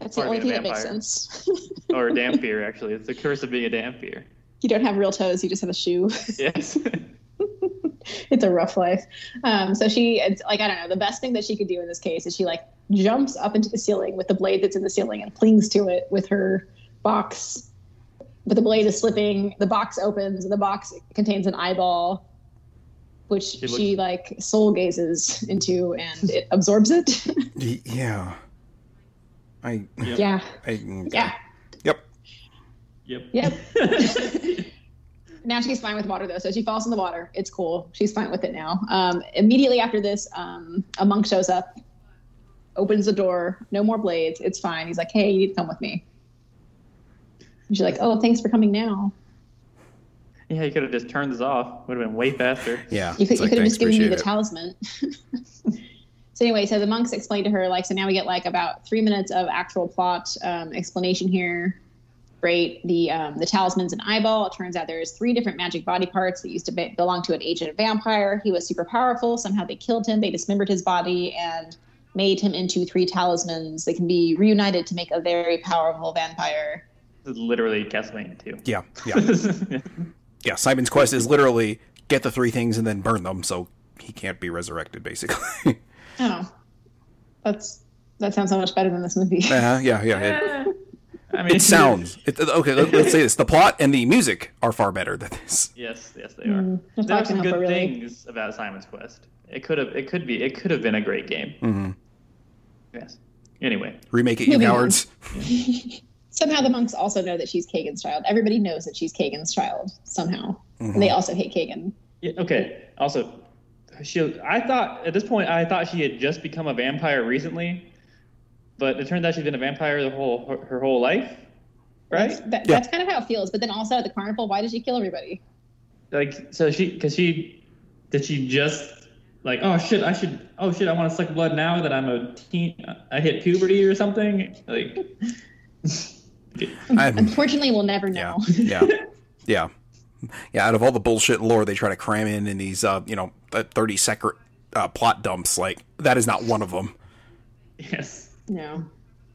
That's the only thing that makes sense. or a dhampir. Actually, it's the curse of being a dhampir. you don't have real toes; you just have a shoe. Yes. it's a rough life. Um, so she, it's like I don't know. The best thing that she could do in this case is she like jumps up into the ceiling with the blade that's in the ceiling and clings to it with her box. But the blade is slipping. The box opens. and The box contains an eyeball, which She she like soul gazes into, and it absorbs it. Yeah. I. Yep. yeah, I yeah. Yep. Yep. Yep. now she's fine with water though, so she falls in the water. It's cool. She's fine with it now. Um, immediately after this, um, a monk shows up, opens the door. No more blades. It's fine. He's like, "Hey, you need to come with me." And she's like, "Oh, thanks for coming now. yeah, you could have just turned this off. Would have been way faster. Yeah. You could, it's you like, could have just given me the it. talisman." so anyway, so the monks explain to her like, so now we get like about three minutes of actual plot um, explanation here. Great. The um, the talisman's an eyeball. It turns out there's three different magic body parts that used to be- belong to an ancient vampire. He was super powerful. Somehow they killed him. They dismembered his body and made him into three talismans. They can be reunited to make a very powerful vampire. This is literally Castlevania too. Yeah. Yeah. Yeah. Simon's quest is literally get the three things and then burn them, so he can't be resurrected, basically. Oh, that's that sounds so much better than this movie. uh, yeah. Yeah. It, I I mean, it sounds it, okay. Let, us say this: the plot and the music are far better than this. Yes, yes, they are. Mm, that's there are some good really. things about Simon's Quest. It could have, it could be, it could have been a great game. Mm-hmm. Yes. Anyway, Remake it, you Moving on. cowards. Somehow the monks also know that she's Kagan's child. Everybody knows that she's Kagan's child somehow, and Mm-hmm. they also hate Kagan. yeah, okay. Also, she, I thought at this point, I thought she had just become a vampire recently, but it turns out she's been a vampire the whole her, her whole life, right? That's, that, Yeah. that's kind of how it feels. But then also at the carnival, why did she kill everybody? Like, so she, because she, did she just like, oh shit, I should, oh shit, I want to suck blood now that I'm a teen, I hit puberty or something, like. I'm- Unfortunately, we'll never know. yeah, yeah, yeah. Yeah, out of all the bullshit lore they try to cram in in these, uh, you know, thirty second uh, plot dumps, like that is not one of them. yes. No.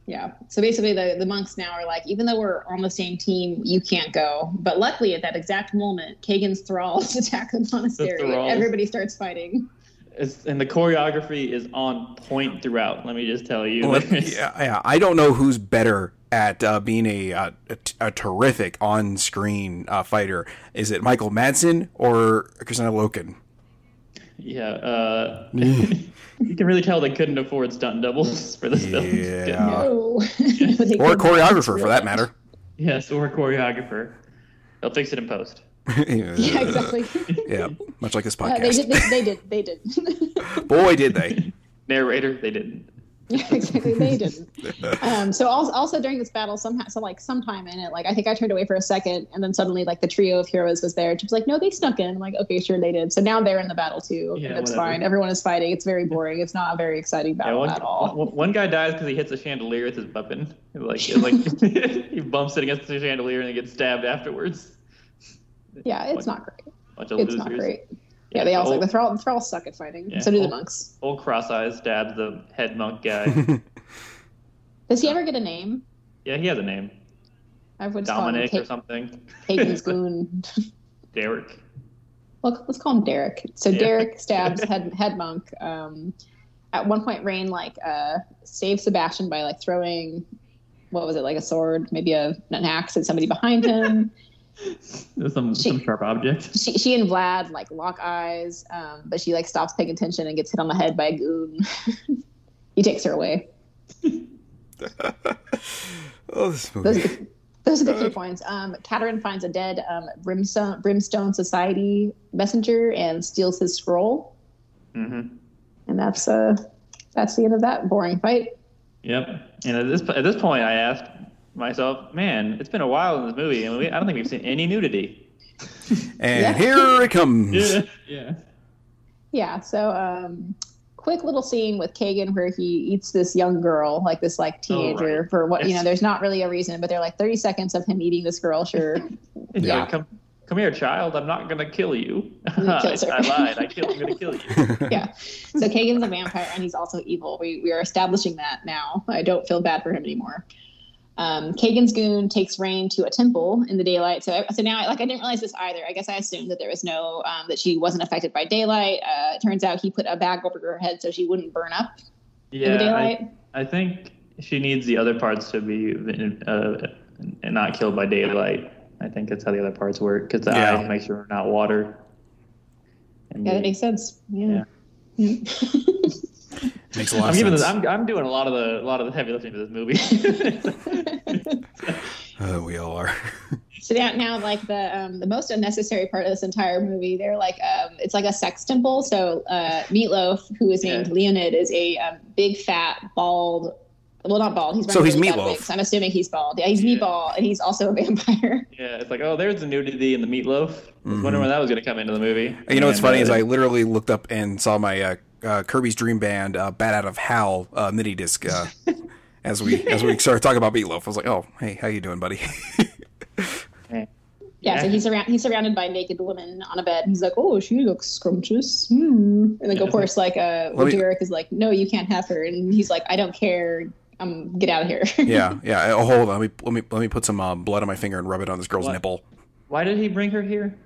Yeah. So basically, the, the monks now are like, even though we're on the same team, you can't go. But luckily, at that exact moment, Kagan's thralls attack the monastery. and. Everybody starts fighting. It's, and the choreography is on point throughout. Let me just tell you. Well, yeah, yeah, I don't know who's better at uh, being a, uh, a t- a terrific on-screen uh, fighter. Is it Michael Madsen or Kristanna Loken? Yeah, uh, you can really tell they couldn't afford stunt doubles for this film. Yeah. No. Or a choreographer, for that matter. Yes, or a choreographer. They'll fix it in post. Yeah, exactly. Yeah, much like this Uh, they, did, they, they did. They did. Boy, did they! Narrator, they didn't. yeah, exactly. They didn't. Um, so also, also during this battle, somehow, so like sometime in it, like I think I turned away for a second, and then suddenly like the trio of heroes was there. She was like, "No, they snuck in." I'm like, "Okay, sure, they did." So now they're in the battle too, Yeah, and it's whatever. fine. Everyone is fighting. It's very boring. It's not a very exciting Yeah, battle one, at all. one- one guy dies because he hits a chandelier with his weapon. Like, it's like he bumps it against the chandelier and then gets stabbed afterwards. Yeah, it's not great. Bunch of It's losers. not great. Yeah, they all the suck. The whole, thrall, the thralls suck at fighting. Yeah. So do the Oh. monks. Old cross eyes stabs the head monk guy. Does he ever get a name? yeah, he has a name. I would just call him Dominic or Ka- something. Kagan's goon. Derek. Well, let's call him Derek. So Yeah. Derek stabs head head monk. Um, at one point, Rayne like uh, saves Sebastian by like throwing what was it like a sword, maybe a an axe at somebody behind him. There's some, She- some sharp object. she she and Vlad like lock eyes, um, but she like stops paying attention and gets hit on the head by a goon. he takes her away. oh, this Those movie. are the, those are the key points. Um, Katarin finds a dead um, brimstone brimstone society messenger and steals his scroll, hmm and that's uh that's the end of that boring fight. Yep. And at this at this point, I asked myself, "Man, it's been a while in this movie, and we, I don't think we've seen any nudity." And Yeah. here it comes. Yeah. Yeah. Yeah, so um quick little scene with Kagan where he eats this young girl, like this like teenager right. for what you know, there's not really a reason, but they're like 30 seconds of him eating this girl, sure. Yeah. Come, come here, child. I'm not gonna kill you. I. I lied. I killed. I'm gonna kill you. yeah. So Kagan's a vampire and he's also evil. We we are establishing that now. I don't feel bad for him anymore. Um, Kagan's goon takes Rayne to a temple in the daylight. So, so now, like, I didn't realize this either. I guess I assumed that there was no, um, that she wasn't affected by daylight. Uh, it turns out he put a bag over her head so she wouldn't burn up in the daylight. I, I think she needs the other parts to be uh, and not killed by daylight. I think that's how the other parts work because the Yeah. eye makes sure not water. And Yeah, the- that makes sense. Yeah. Makes a lot I'm of giving sense. this. I'm, I'm doing a lot of the a lot of the heavy lifting for this movie. Uh, we all are. so now, now, like the um, the most unnecessary part of this entire movie, they're like, um, it's like a sex temple. So uh, Meatloaf, who is named Yeah. Leonid, is a um, big, fat, bald. Well, not bald. He's So he's really Meatloaf. wigs. I'm assuming he's bald. Yeah, he's Yeah. meatball, and he's also a vampire. yeah, it's like oh, there's the nudity in the meatloaf. I was Mhm. wondering when that was going to come into the movie. And you know what's And, funny uh, is I literally looked up and saw my uh, uh, Kirby's Dream Band uh, "Bat Out of Hell" uh, MIDI disc uh, as we as we started talking about Meatloaf. I was like, "Oh, hey, how you doing, buddy?" Yeah, so he's surrounded he's surrounded by naked women on a bed. He's like, "Oh, she looks scrumptious." Hmm. And then, Yeah. of course, like uh, Let me- Derek is like, "No, you can't have her," and he's like, "I don't care. Um, get out of here." yeah, yeah. Oh, hold on. Let me let me let me put some uh, blood on my finger and rub it on this girl's What? nipple. Why did he bring her here?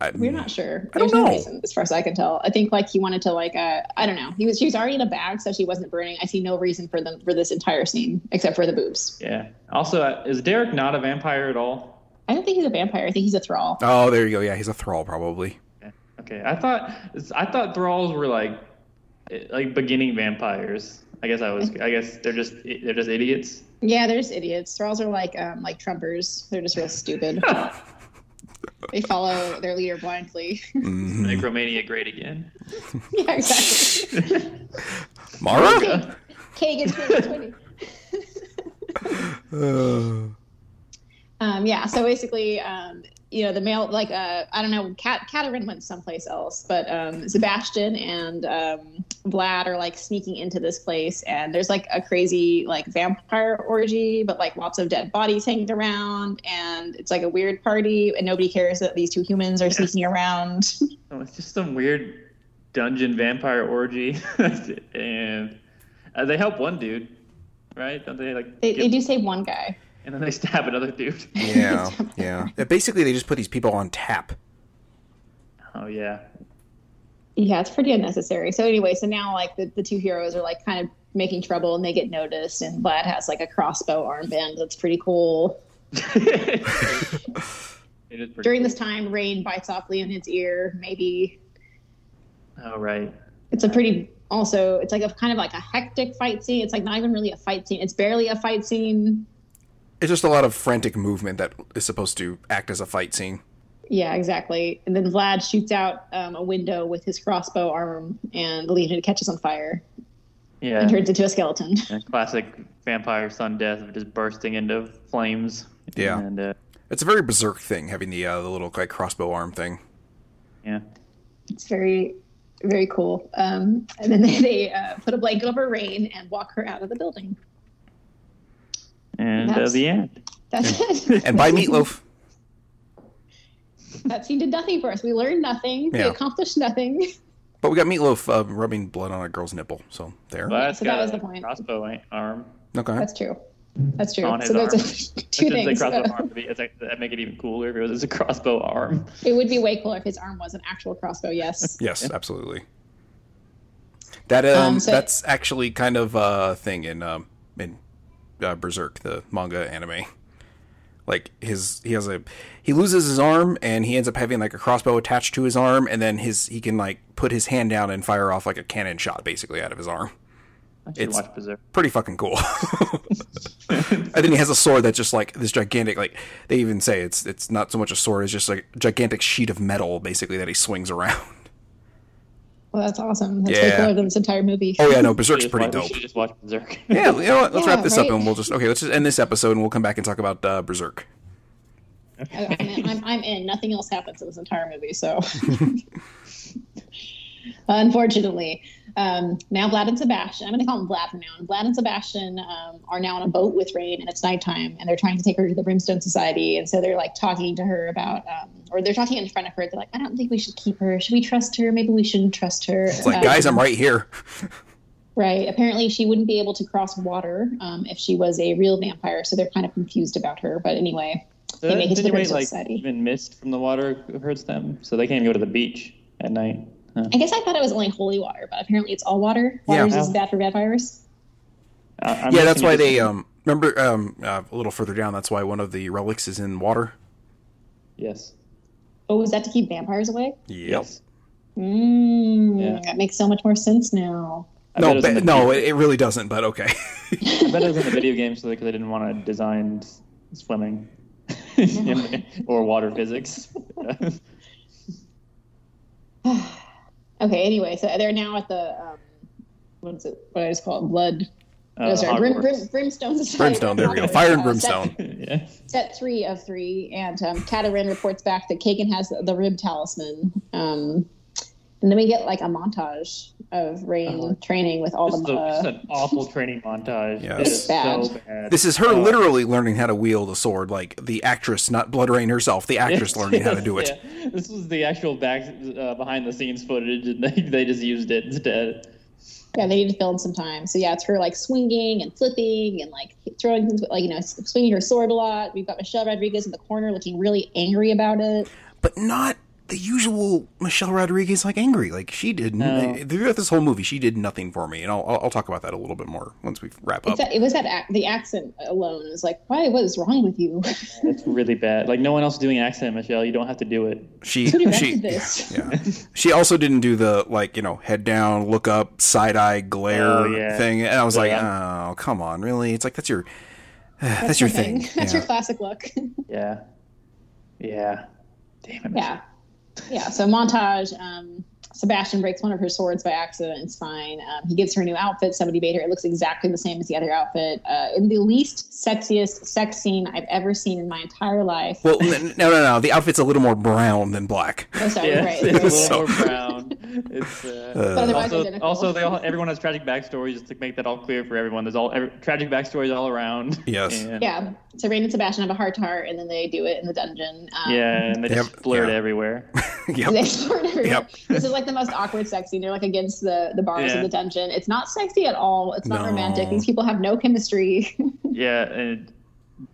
I, We're not sure. I don't There's no reason, as far as I can tell. I think like he wanted to like uh, I don't know. He was she was already in a bag, so she wasn't burning. I see no reason for them for this entire scene except for the boobs. Yeah. Also, uh, is Derek not a vampire at all? I don't think he's a vampire. I think he's a thrall. Oh, there you go. Yeah, he's a thrall probably. Yeah. Okay. I thought I thought thralls were like eh, like beginning vampires. I guess I was. I guess they're just they're just idiots. Yeah, they're just idiots. Thralls are like um, like Trumpers. They're just real stupid. they follow their leader blindly. Mhm. Make Romania great again. yeah, exactly. Mara. Kagan's 2020. Uh, Um, yeah, so basically, um, you know, the male, like, uh, I don't know, Cat, Katarina went someplace else, but um, Sebastian and um, Vlad are like sneaking into this place, and there's like a crazy like vampire orgy, but like lots of dead bodies hanging around, and it's like a weird party, and nobody cares that these two humans are sneaking around. Oh, it's just some weird dungeon vampire orgy, and uh, they help one dude, right? Don't they like? they, they do save one guy. And then they stab another dude. yeah, yeah. Yeah, Basically, they just put these people on tap. Oh yeah. Yeah, it's pretty unnecessary. So anyway, so now like the, the two heroes are like kind of making trouble, and they get noticed, and Vlad has like a crossbow armband that's pretty cool. It is pretty during cool. this time, Rayne bites off Leonid's ear. Maybe Oh right. it's a pretty also. It's like a kind of like a hectic fight scene. It's like not even really a fight scene. It's barely a fight scene. It's just a lot of frantic movement that is supposed to act as a fight scene. Yeah, exactly. And then Vlad shoots out um, a window with his crossbow arm, and Leonid catches on fire Yeah. and turns into a skeleton. A classic vampire sun death of just bursting into flames. Yeah. And uh, It's a very berserk thing having the uh, the little like crossbow arm thing. yeah. It's very, very cool. Um, and then they, they uh, put a blanket over Rayne and walk her out of the building. And uh, the end. That's it. And by meatloaf. that scene did nothing for us. We learned nothing. We accomplished nothing. But we got meatloaf uh, rubbing blood on a girl's nipple. So there. Well, that's so that was the point. Crossbow ain't- arm. Okay. That's true. That's true. On his So those arm. are two It's things. A crossbow arm to be, it's like, that'd make it even cooler if it was a crossbow arm. It would be way cooler if his arm was an actual crossbow. Yes. Yes, absolutely. That um, Um, so- that's actually kind of a thing in um in uh, Berserk, the manga anime. Like his he has a he loses his arm and he ends up having like a crossbow attached to his arm and then his he can like put his hand down and fire off like a cannon shot basically out of his arm. I should It's- watch Berserk. Pretty fucking cool. and then he has a sword that's just like this gigantic like they even say it's it's not so much a sword, it's just like a gigantic sheet of metal basically that he swings around. Well, that's awesome. That's way Yeah. cooler than this entire movie. Oh yeah, no, We Berserk's pretty watch- we dope. should just watch Berserk. Yeah, you know what? Let's Yeah, wrap this up and we'll just okay. Let's just end this episode and we'll come back and talk about uh, Berserk. I, I'm, in, I'm, I'm in. Nothing else happens in this entire movie. So, unfortunately, um, now Vlad and Sebastian. I'm going to call them Vlad from now on. Vlad and Sebastian um, are now on a boat with Rayne, and it's nighttime, and they're trying to take her to the Brimstone Society. And so they're like talking to her about, um, or they're talking in front of her. They're like, I don't think we should keep her. Should we trust her? Maybe we shouldn't trust her. It's like, Um, guys, I'm right here. Right. Apparently, she wouldn't be able to cross water um, if she was a real vampire. So they're kind of confused about her. But anyway, So They make it to the insinuate, Brimstone like Society. even mist from the water hurts them, so they can't even go to the beach at night. Huh. I guess I thought it was only holy water, but apparently it's all water. Water Yeah. is bad for vampires. I- I'm yeah, that's why they um remember um uh, a little further down. That's why one of the relics is in water. Yes. Oh, was that to keep vampires away? Yes. Mm, Yeah. That makes so much more sense now. I bet it No, was ba- no, video- it, it really doesn't. But okay. I bet it was in the video game so because they didn't want to design swimming or water physics. Okay. Anyway, so they're now at the um, what is it? What I just call it? Blood. Uh, no, sorry, Brim, Brim, brimstone. Society. Brimstone. There we go. Fire and Uh, brimstone. yeah. Set, set three of three, and um, Katarin reports back that Kagan has the, the rib talisman. Um, and then we get like a montage of Rayne Uh-huh. training with all Just, the. a, Uh, an awful training montage. Yeah. It It's is bad. so bad. This is her Oh. literally learning how to wield a sword, like the actress, not BloodRayne herself. The actress learning how to do it. yeah. This was the actual back uh, behind the scenes footage, and they, they just used it instead. yeah, they need to fill in some time. So yeah, it's her like swinging and flipping and like throwing things, like you know, swinging her sword a lot. We've got Michelle Rodriguez in the corner looking really angry about it. but not the usual Michelle Rodriguez like angry. Like she did No. Oh. Eh, throughout this whole movie, she did nothing for me, and I'll I'll I'll talk about that a little bit more once we wrap up. That, it was that ac- the accent alone is like, why? What is wrong with you? It's really bad. Like no one else is doing an accent, Michelle. You don't have to do it. She she this? yeah. She also didn't do the like you know head down, look up, side eye glare Oh, yeah. thing, and I was like, oh come on, really? It's like that's your that's, your my thing. That's yeah. your classic look. Yeah. Yeah. Damn it. yeah, yeah. So montage. Um, Sebastian breaks one of her swords by accident. It's fine. Um, he gives her a new outfit. Somebody made her. It looks exactly the same as the other outfit. Uh, in the least sexiest sex scene I've ever seen in my entire life. Well, n- no, no, no. The outfit's a little more brown than black. Oh, sorry, Yeah, right. it's a little So- more brown. It's uh, Uh, But otherwise also, identical. also they all everyone has tragic backstories just to make that all clear for everyone. There's all every, tragic backstories all around. Yes. And, Yeah. So Rayne and Sebastian have a heart to heart, and then they do it in the dungeon. Um, Yeah, and they They just have- blurred yeah. everywhere. yep. They flirt everywhere. Yep. This is like the most awkward sex scene. They're like against the, the bars Yeah. of the dungeon. It's not sexy at all. It's not No. romantic. These people have no chemistry. yeah, and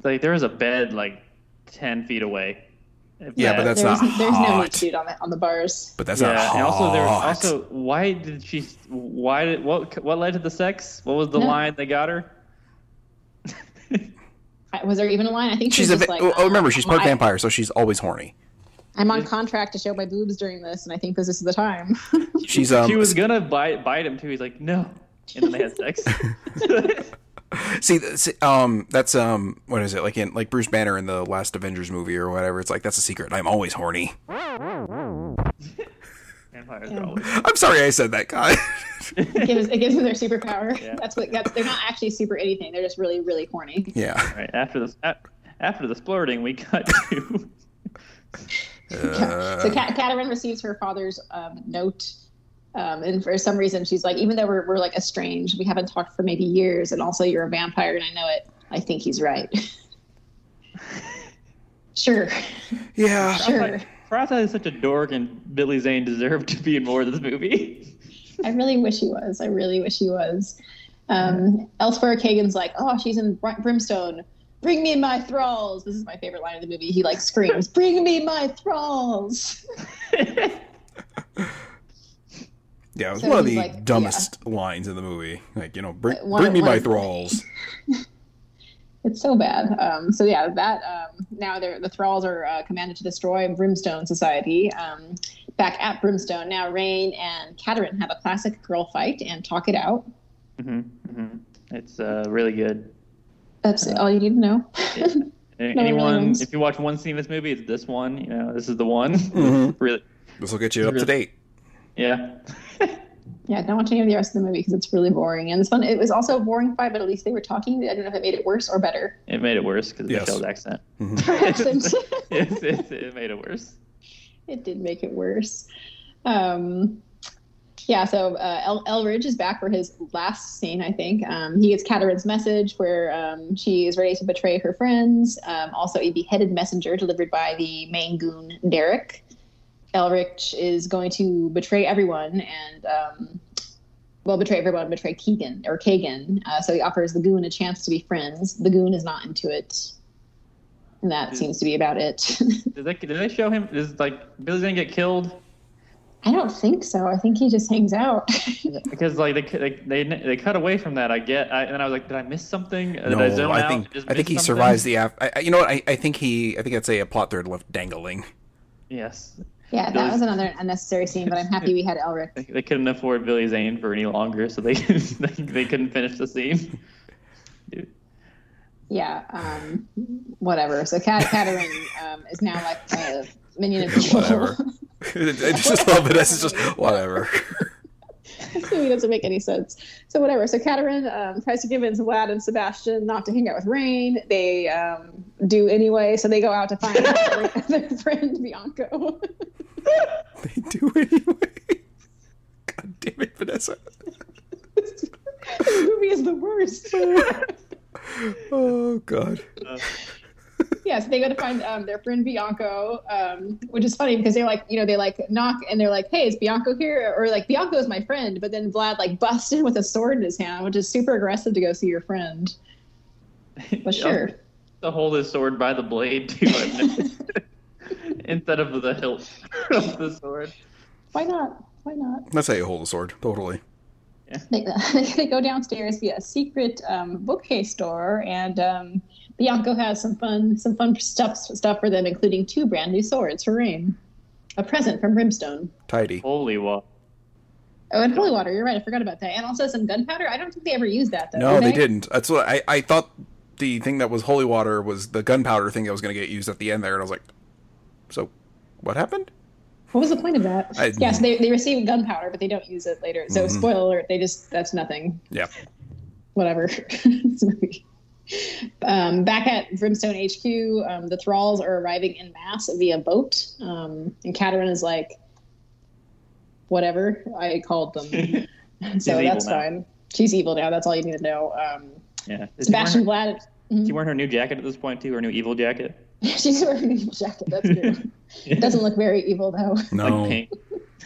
like there was a bed like ten feet away. If Yeah, that- but that's there's not there's no hot. meat suit on the on the bars. But that's yeah, not hot. and also there was also why did she why did what what led to the sex? What was the No. line they got her? Was there even a line? I think She's she a. just like, oh, oh, remember, she's part vampire, so she's always horny. I'm on contract to show my boobs during this, and I think this is the time. She's um. she was gonna bite bite him too. He's like no, and then they had sex. See, see, um, that's um, what is it like in like Bruce Banner in the last Avengers movie or whatever? It's like that's a secret. I'm always horny. Vampires. I'm sorry I said that, guy. it, gives, it gives them their superpower. Yeah. That's what. That's, they're not actually super anything. They're just really, really horny. yeah. Right after the after the splurting, we cut to Uh, so Kat- Katarina receives her father's um, note, um, and for some reason she's like, even though we're, we're like estranged, we haven't talked for maybe years, and also you're a vampire, and I know it. I think he's right. sure, yeah. sure. Prata is such a dork, and Billy Zane deserved to be in more of this movie. I really wish he was. I really wish he was. Um, elsewhere, Kagan's like, oh, she's in Brimstone. Bring me my thralls. This is my favorite line of the movie. He like screams, "Bring me my thralls!" Yeah, it was So one of the like, dumbest lines in the movie. Like, you know, bring, one- bring me one my thralls. It's so bad. Um, so yeah, that um, now they're, the thralls are uh, commanded to destroy Brimstone Society. Um, back at Brimstone now, Rayne and Katarin have a classic girl fight and talk it out. hmm hmm It's uh, really good. That's all you need to know. And Anyone, wins. if you watch one scene in this movie, it's this one. You know, this is the one. Mhm. really, This will get you up to date. yeah. yeah, don't watch any of the rest of the movie because it's really boring. And this one, it was also a boring fight, but at least they were talking. I don't know if it made it worse or better. it made it worse because of Yes. Michelle's accent. Accent. it, it, it made it worse. it did make it worse. Um, yeah, so uh, El- Elridge is back for his last scene, I think. Um, he gets Katarin's message where um, she is ready to betray her friends. Um, also, a beheaded messenger delivered by the main goon, Derek. Elrich is going to betray everyone and, um, well, betray everyone, betray Keegan or Kagan. Uh, so he offers the goon a chance to be friends. The goon is not into it. And that seems to be about it. Did they, did they show him? Is like Billy's gonna get killed? I don't think so. I think he just hangs out. Because like they they they, they cut away from that. I get. I, and I was like, did I miss something? Did No, I zone I out think and just I think he something? survives the. Af- I, I- you know what? I, I think he. I think I'd say a plot thread left dangling. Yes. Yeah, that was another unnecessary scene, but I'm happy we had Elric. They, they couldn't afford Billy Zane for any longer, so they they, they couldn't finish the scene. Dude. Yeah, um, whatever. So Kat- Katarin um, is now like a minion of control. Whatever. I just love it. It's just whatever. this movie doesn't make any sense. So whatever. So Katarin um, tries to convince Vlad and Sebastian not to hang out with Rayne. They um, do anyway, so they go out to find their, their friend Bianco. they do anyway. God damn it, Vanessa. this movie is the worst. Oh God. yeah, so they go to find um, their friend Bianco, um, which is funny because they're like, you know, they like knock and they're like, "Hey, is Bianco here?" Or like, "Bianco is my friend," but then Vlad like busts in with a sword in his hand, which is super aggressive to go see your friend. But sure, To hold his sword by the blade too. Instead of the hilt of the sword. Why not? Why not? That's how you hold a sword. Totally. Yeah. They, they go downstairs via a secret um, bookcase door, and um, Bianco has some fun some fun stuff stuff for them, including two brand new swords for Rayne, a present from Brimstone. Tidy. Holy water. Oh, and holy water. You're right. I forgot about that. And also some gunpowder. I don't think they ever used that though. No, did they didn't. That's what I, I thought. The thing that was holy water was the gunpowder thing that was going to get used at the end there, and I was like, so what happened? What was the point of that? I- yes, they they receive gunpowder, but they don't use it later. So Mhm. spoiler alert. They just that's nothing. Yeah. whatever. This movie. Um, back at Brimstone HQ, um, the thralls are arriving in mass via boat, um, and Katarin is like, "Whatever, I called them." so that's now. fine. She's evil now. That's all you need to know. Um, Yeah. Is Sebastian She wearing, Vlad. her, she wearing her new jacket at this point too, her new evil jacket. She's wearing an evil jacket. That's true. It doesn't look very evil though. No. Like pink.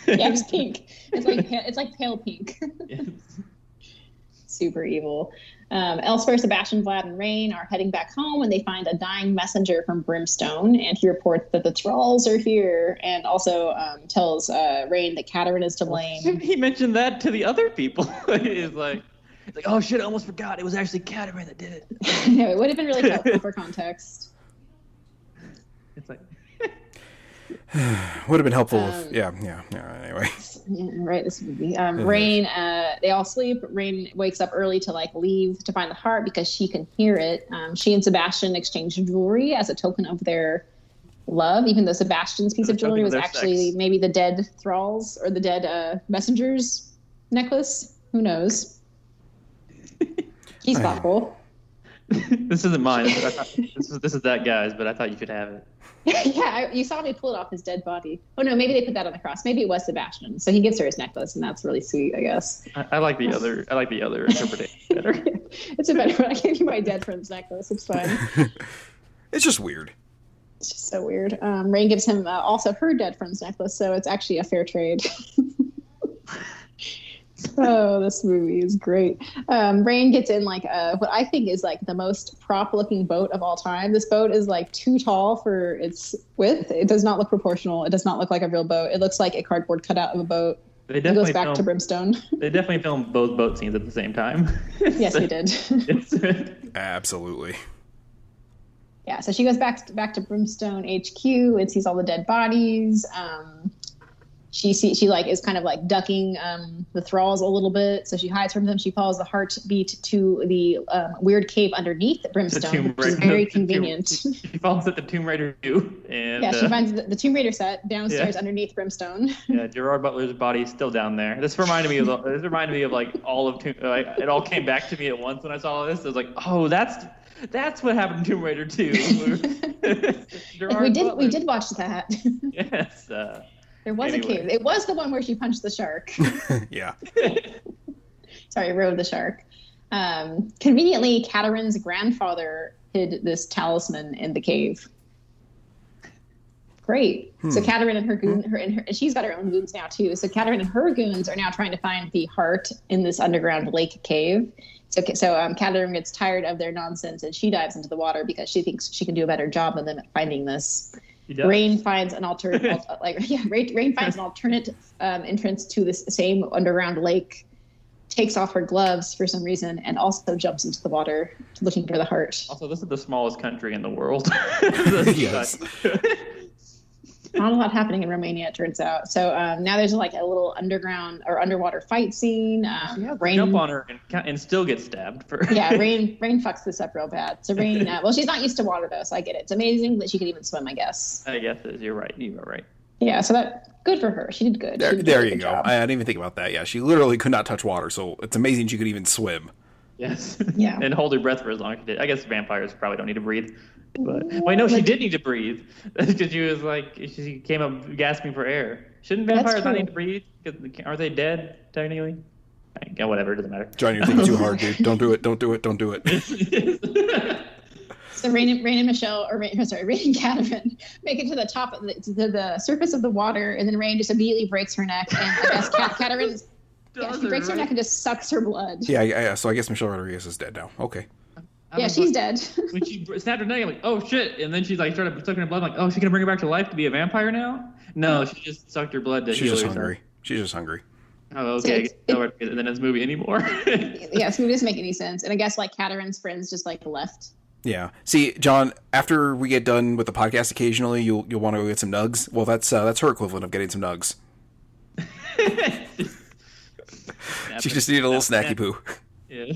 yeah, it's pink. It's like it's like pale pink. Yes. Super evil. Um, elsewhere, Sebastian, Vlad, and Rayne are heading back home when they find a dying messenger from Brimstone, and he reports that the Thralls are here, and also um, tells uh, Rain that Katarin is to blame. he mentioned that to the other people. He's like, he's like, oh shit, I almost forgot. It was actually Catamaran that did it. no, it would have been really helpful for context. It's like, Would have been helpful Um, if. Yeah, yeah, yeah. Anyway. Yeah, right, this movie. Um, Mhm. Rayne, uh, they all sleep. Rayne wakes up early to like leave to find the heart because she can hear it. Um, she and Sebastian exchange jewelry as a token of their love, even though Sebastian's piece of jewelry was actually sex. maybe the dead thralls or the dead uh, messengers necklace. Who knows? He's I- thoughtful. this isn't mine. But I thought, this is this is that guy's, but I thought you could have it. yeah, I, you saw me pull it off his dead body. Oh no, maybe they put that on the cross. Maybe it was Sebastian. So he gives her his necklace, and that's really sweet, I guess. I, I like the other. I like the other interpretation better. it's a better one. I gave you my dead friend's necklace. It's fine. It's just weird. It's just so weird. Um, Rayne gives him uh, also her dead friend's necklace, so it's actually a fair trade. Oh, this movie is great. Um, Rayne gets in like uh, what I think is like the most prop-looking boat of all time. This boat is like too tall for its width. It does not look proportional. It does not look like a real boat. It looks like a cardboard cutout of a boat. They It goes back filmed, to Brimstone. They definitely filmed both boat scenes at the same time. yes, they did. Absolutely. yeah so she goes back back to brimstone hq and sees all the dead bodies um she see, she like is kind of like ducking um, the thralls a little bit, so she hides from them. She follows the heartbeat to the um, weird cave underneath Brimstone, Tomb which is very the Tomb- convenient. She falls at the Tomb Raider 2, and yeah, she uh, finds the, the Tomb Raider set downstairs Yeah. underneath Brimstone. yeah, Gerard Butler's body is still down there. This reminded me of this reminded me of like all of Tomb. Like, it all came back to me at once when I saw this. I was like, oh, that's that's what happened to Tomb Raider 2. We did we did watch that. Yes. Uh, there was a cave. It was the one where she punched the shark. yeah. sorry, rode the shark. Um, conveniently, Katarin's grandfather hid this talisman in the cave. Great. So Hmm. And her goon, her and her, and she's got her own goons now too. So Katarin and her goons are now trying to find the heart in this underground lake cave. So, so um, Katarin gets tired of their nonsense and she dives into the water because she thinks she can do a better job than them at finding this. He does. Rayne finds an alternate, like yeah, Rayne, Rayne finds an alternate um, entrance to this same underground lake, takes off her gloves for some reason, and also jumps into the water looking for the heart. Also, this is the smallest country in the world. Yes. Not a lot happening in Romania, it turns out. So um, now there's like a little underground or underwater fight scene. Um, Rayne, Jump on her and, and still get stabbed. For yeah, Rayne, Rayne fucks this up real bad. So Rayne, uh, well, she's not used to water though, so I get it. It's amazing that she could even swim, I guess. I guess it is. You're right. You are right. Yeah, so that good for her. She did good. There, did there you good go. job. I, I didn't even think about that. Yeah, she literally could not touch water, so it's amazing she could even swim. Yes. Yeah. and hold her breath for as long as she did. I guess vampires probably don't need to breathe. But wait, no, she did need to breathe because she was like she came up gasping for air. Shouldn't vampires not true. need to breathe? 'Cause Aren't they dead technically? Yeah, whatever. It doesn't matter. John, you're thinking too hard, dude. Don't do it. Don't do it. Don't do it. So Rayne, and- Rayne and Michelle, or Rayne, sorry, Rayne and Catherine make it to the top of the, to the, the surface of the water, and then Rayne just immediately breaks her neck, and I guess Cat, Catherine, yeah, she breaks her neck and just sucks her blood. Yeah, yeah, yeah. So I guess Michelle Rodriguez is dead now. Okay. Yeah, she's dead. when she snapped her neck, I'm like, oh shit! And then she's like started sucking her blood. I'm like, oh, she's gonna bring her back to life to be a vampire now? No, she just sucked her blood to She's heal just herself. hungry. She's just hungry. Oh, okay. I it's- guess it's not in the next movie anymore. yeah, this movie doesn't make any sense. And I guess like Katarin's friends just like left. Yeah. See, John, after we get done with the podcast occasionally, you'll you'll want to go get some nugs. Well, that's uh, that's her equivalent of getting some nugs. She just needed a little snacky poo. Yeah,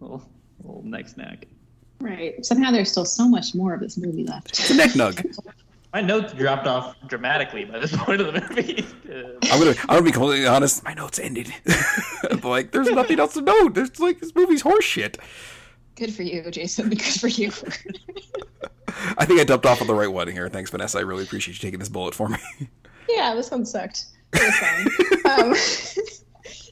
little, little neck snack. Right. Somehow there's still so much more of this movie left. It's a neck nug. My notes dropped off dramatically by this point of the movie. I'm gonna I'm gonna be completely honest. My notes ended. like, there's nothing else to note. There's like this movie's horseshit. Good for you, Jason. Good for you. I think I dumped off on the right one here. Thanks, Vanessa. I really appreciate you taking this bullet for me. yeah, this one sucked. It was fun. um,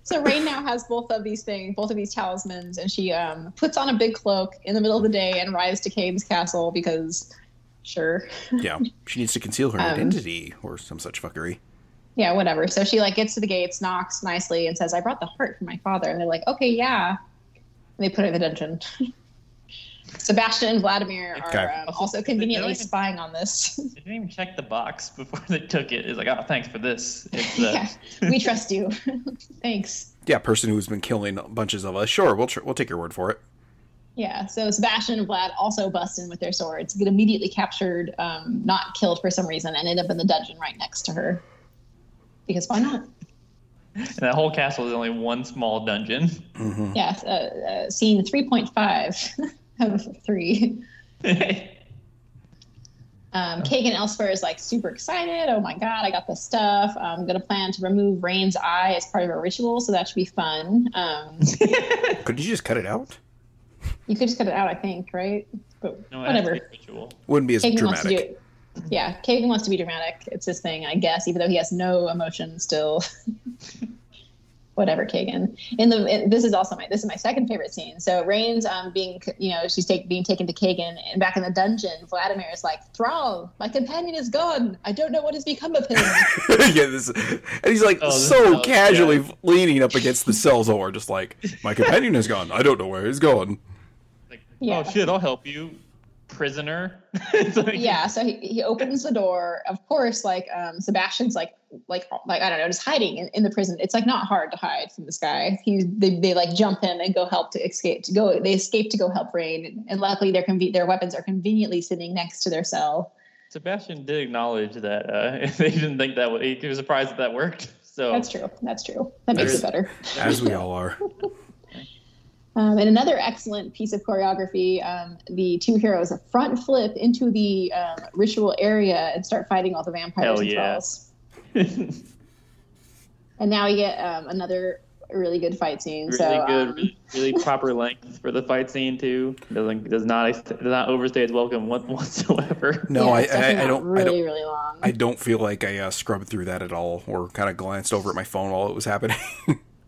so Rayne now has both of these things, both of these talismans, and she um, puts on a big cloak in the middle of the day and rides to Cade's castle because, sure, yeah, she needs to conceal her Um, identity or some such fuckery. yeah, whatever. So she like gets to the gates, knocks nicely, and says, "I brought the heart for my father." And they're like, "Okay, yeah." And they put her in the dungeon. Sebastian and Vladimir are Okay. um, also conveniently even- spying on this. they didn't even check the box before they took it. It's like, oh, thanks for this. It's, uh, yeah, we trust you. Thanks. Yeah, person who's been killing bunches of us. Sure, we'll tr- we'll take your word for it. Yeah, so Sebastian and Vlad also bust in with their swords, get immediately captured, um, not killed for some reason, and end up in the dungeon right next to her. Because why not? and that whole castle is only one small dungeon. hmm Yeah, uh, uh, scene 3.5 of 3. Um, Kagan elsewhere is like super excited. Oh my god, I got this stuff. I'm gonna plan to remove Rayne's eye as part of a ritual, so that should be fun. Um, Could you just cut it out? you could just cut it out, I think, right? But No, it has to whatever. ritual. Wouldn't be as Kagan wants to do dramatic. it. Yeah, Kagan wants to be dramatic. It's his thing, I guess, even though he has no emotion still. Whatever, Kagan. In the in, this is also my this is my second favorite scene. So Rayne's um being you know she's take, being taken to Kagan and back in the dungeon, Vladimir is like Thrall, my companion is gone. I don't know what has become of him. yeah, this, and he's like Oh, so is- casually yeah. leaning up against the cell door, just like my companion is gone. I don't know where he's gone. Like, Yeah. oh shit, I'll help you, prisoner. It's like- yeah, so he, he opens the door. Of course, like um Sebastian's like like like I don't know, just hiding in, in the prison. It's like not hard to hide from this guy. He they, they like jump in and go help to escape to go. They escape to go help Rayne, and luckily their conve- their weapons are conveniently sitting next to their cell. Sebastian did acknowledge that uh, they didn't think that would, he was surprised that that worked. So That's true. That's true. That makes it better. As we all are. Um, and another excellent piece of choreography: um, the two heroes front flip into the um, ritual area and start fighting all the vampires Hell and yeah. trolls. And now we get um, another really good fight scene. really so good, um, really, really proper length for the fight scene too. Doesn't does not does not overstay its welcome whatsoever. No, yeah, I, I, I don't. I don't. really long. I don't feel like I uh, scrubbed through that at all, or kind of glanced over at my phone while it was happening.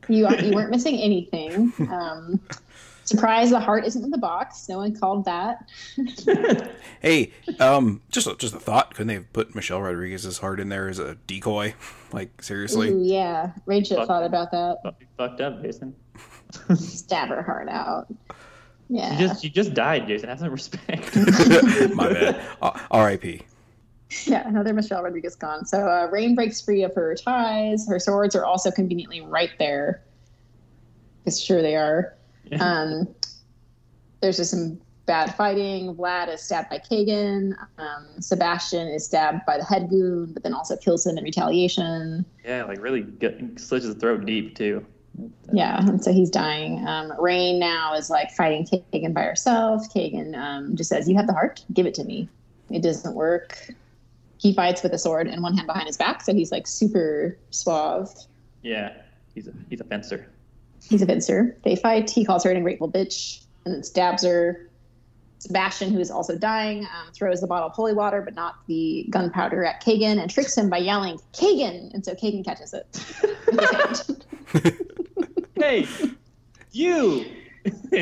You you weren't missing anything. Um, surprise! The heart isn't in the box. No one called that. hey, um, just a, just a thought. Couldn't they have put Michelle Rodriguez's heart in there as a decoy? Like seriously? Ooh, yeah, Rachel Fuck. thought about that. You fucked up, Jason. Stab her heart out. Yeah. You just you just died, Jason. Have some respect. My bad. Uh, R.I.P. Yeah, another Michelle Rodriguez gone. So uh, Rayne breaks free of her ties. Her swords are also conveniently right there. Because sure they are. Um, there's just some bad fighting. Vlad is stabbed by Kagan. Um, Sebastian is stabbed by the head goon, but then also kills him in retaliation. yeah, like really good, slits his throat deep too. Yeah, and so he's dying. Um, Rayne now is like fighting Kagan by herself. Kagan um, just says, "You have the heart. Give it to me." It doesn't work. He fights with a sword and one hand behind his back, so he's like super suave. Yeah, he's a he's a fencer. He's a fencer. They fight. He calls her an ungrateful bitch and then stabs her. Sebastian, who is also dying, um, throws the bottle of holy water, but not the gunpowder at Kagan and tricks him by yelling, Kagan! And so Kagan catches it. with his hand. Hey, you. Uh,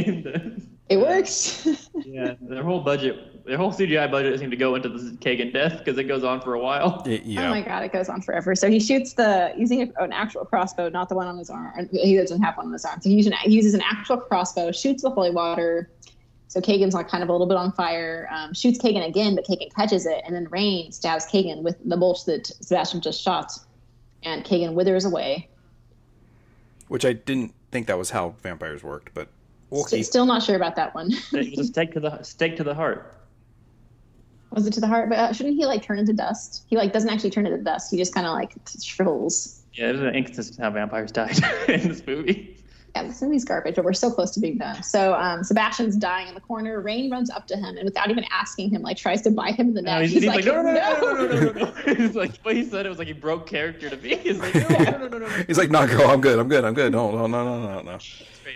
it works. yeah, their whole budget, their whole CGI budget seemed to go into this Kagan death because it goes on for a while. Y- Oh my god, it goes on forever. So he shoots the using an actual crossbow, not the one on his arm. He doesn't have one on his arm. So he uses an, he uses an actual crossbow, shoots the holy water. So Kagan's like kind of a little bit on fire, um, shoots Kagan again, but Kagan catches it, and then Rayne stabs Kagan with the bolt that Sebastian just shot, and Kagan withers away. Which I didn't think that was how vampires worked, but okay. Still not sure about that one. It was a stake to the stake to the heart. Was it to the heart? But uh, shouldn't he like turn into dust? He like doesn't actually turn into dust. He just kind of like shrivels. Yeah, it is inconsistent how vampires died in this movie. Yeah, this movie's garbage, but we're so close to being done. So um, Sebastian's dying in the corner. Rayne runs up to him and without even asking him, like tries to bite him in the No, neck. he's, he's like, no, no, no, no, no, no, no, no, no. He's like, what he said, it was like he broke character to me. He's like, no, no, no, no, no, no. He's like, "No, girl, I'm good. I'm good. I'm good. No, no, no, no, no, no."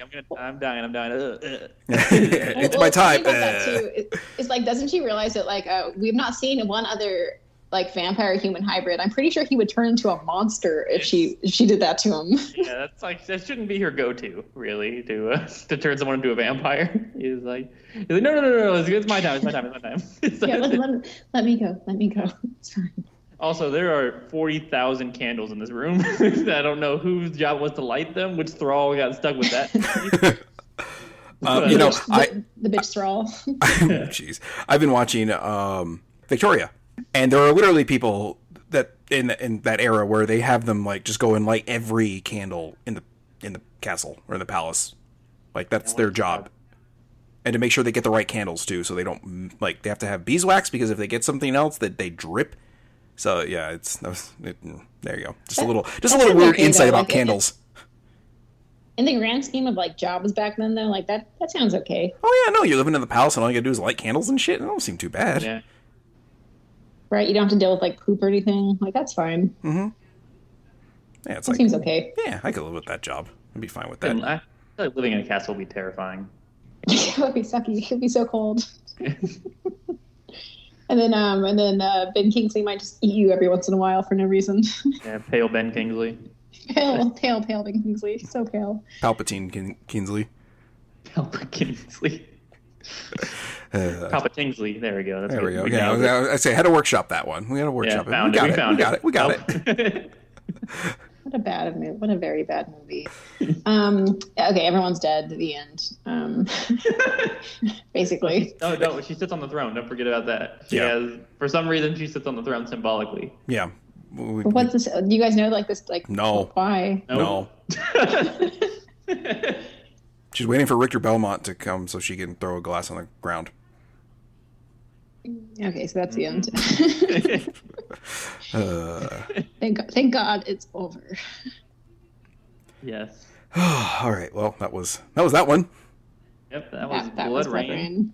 I'm gonna, I'm dying, I'm dying. Uh, uh. it's Well, my the time. thing that, Uh, too, is- It's like, doesn't she realize that like uh, we've not seen one other like vampire human hybrid? I'm pretty sure he would turn into a monster if she if she did that to him. Yeah, that's like that shouldn't be her go-to, really, to uh, to turn someone into a vampire. He's like, he's like, no, no, no, no, no, it's, it's my time, it's my time, it's my time. It's yeah, like- let, let, let me go. Let me go. It's fine. Also, there are 40,000 candles in this room. I don't know whose job was to light them, which thrall got stuck with that. um, you know, the, I the bitch thrall. jeez, I've been watching um, Victoria, and there are literally people that in in that era where they have them like just go and light every candle in the in the castle or in the palace, like that's their job. And to make sure they get the right candles too, so they don't mm, like they have to have beeswax because if they get something else that they drip. So yeah, it's that was, it, there you go. Just a little, just a little weird insight though, about like, it- candles. In the grand scheme of like jobs back then, though, like that that sounds okay, Oh yeah, no, you're living in the palace and all you gotta do is light candles and shit. It don't seem too bad. yeah. Right? You don't have to deal with like poop or anything. Like that's fine. Mm-hmm. Yeah, it's That like seems okay. yeah, I could live with that job. I'd be fine with that. And I feel like living in a castle would be terrifying. it would be sucky. It would be so cold. And then, um, and then uh, Ben Kingsley might just eat you every once in a while for no reason. Yeah, pale Ben Kingsley. pale, pale, pale Ben Kingsley, so pale. Palpatine Kin- Kinsley. Pale Kingsley. Uh, Papa Kingsley. There we go. That's there we good. go. Yeah, nailed it. I, I say had to workshop that one. We had to workshop Yeah, it. found we it. got We it. found we got it. We got it. it. What a bad movie. What a very bad movie. Um, okay, everyone's dead. The end. Um, basically. Oh no, she sits on the throne. Don't forget about that. She Yeah. has, for some reason, she sits on the throne symbolically. Yeah. We- But What's this? Do you guys know like this? Like No. Why? No. She's waiting for Richter Belmont to come so she can throw a glass on the ground. Okay, so that's the end. Uh, thank God, thank God it's over. yes. all right. Well, that was that was that one. Yep, that was That, that Blood was Rain. Rain.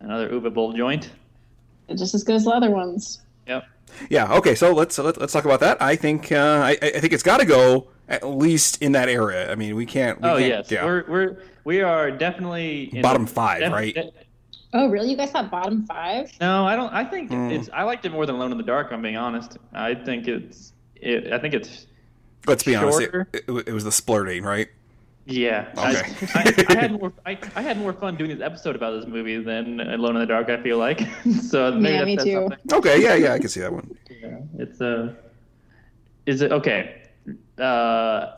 Another Uwe Boll joint. Just as good as the other ones. Yep. Yeah. Okay. So let's let's, let's talk about that. I think uh, I, I think it's got to go at least in that area. I mean, we can't. We Oh can't, yes, Yeah. we're we're we are definitely Bottom the- five, def- right? de- Oh, really? You guys thought bottom five? no, I don't. I think Hmm. it's. I liked it more than Alone in the Dark. I'm being honest. I think it's. It, I think it's. Let's be honest. It, Shorter. it, it was the splurting, right? Yeah. Okay. I, I, I had more. I, I had more fun doing this episode about this movie than Alone in the Dark. I feel like. so maybe Yeah, that me too. something. Okay. Yeah. Yeah. I can see that one. Yeah, it's a. Is it okay? Uh,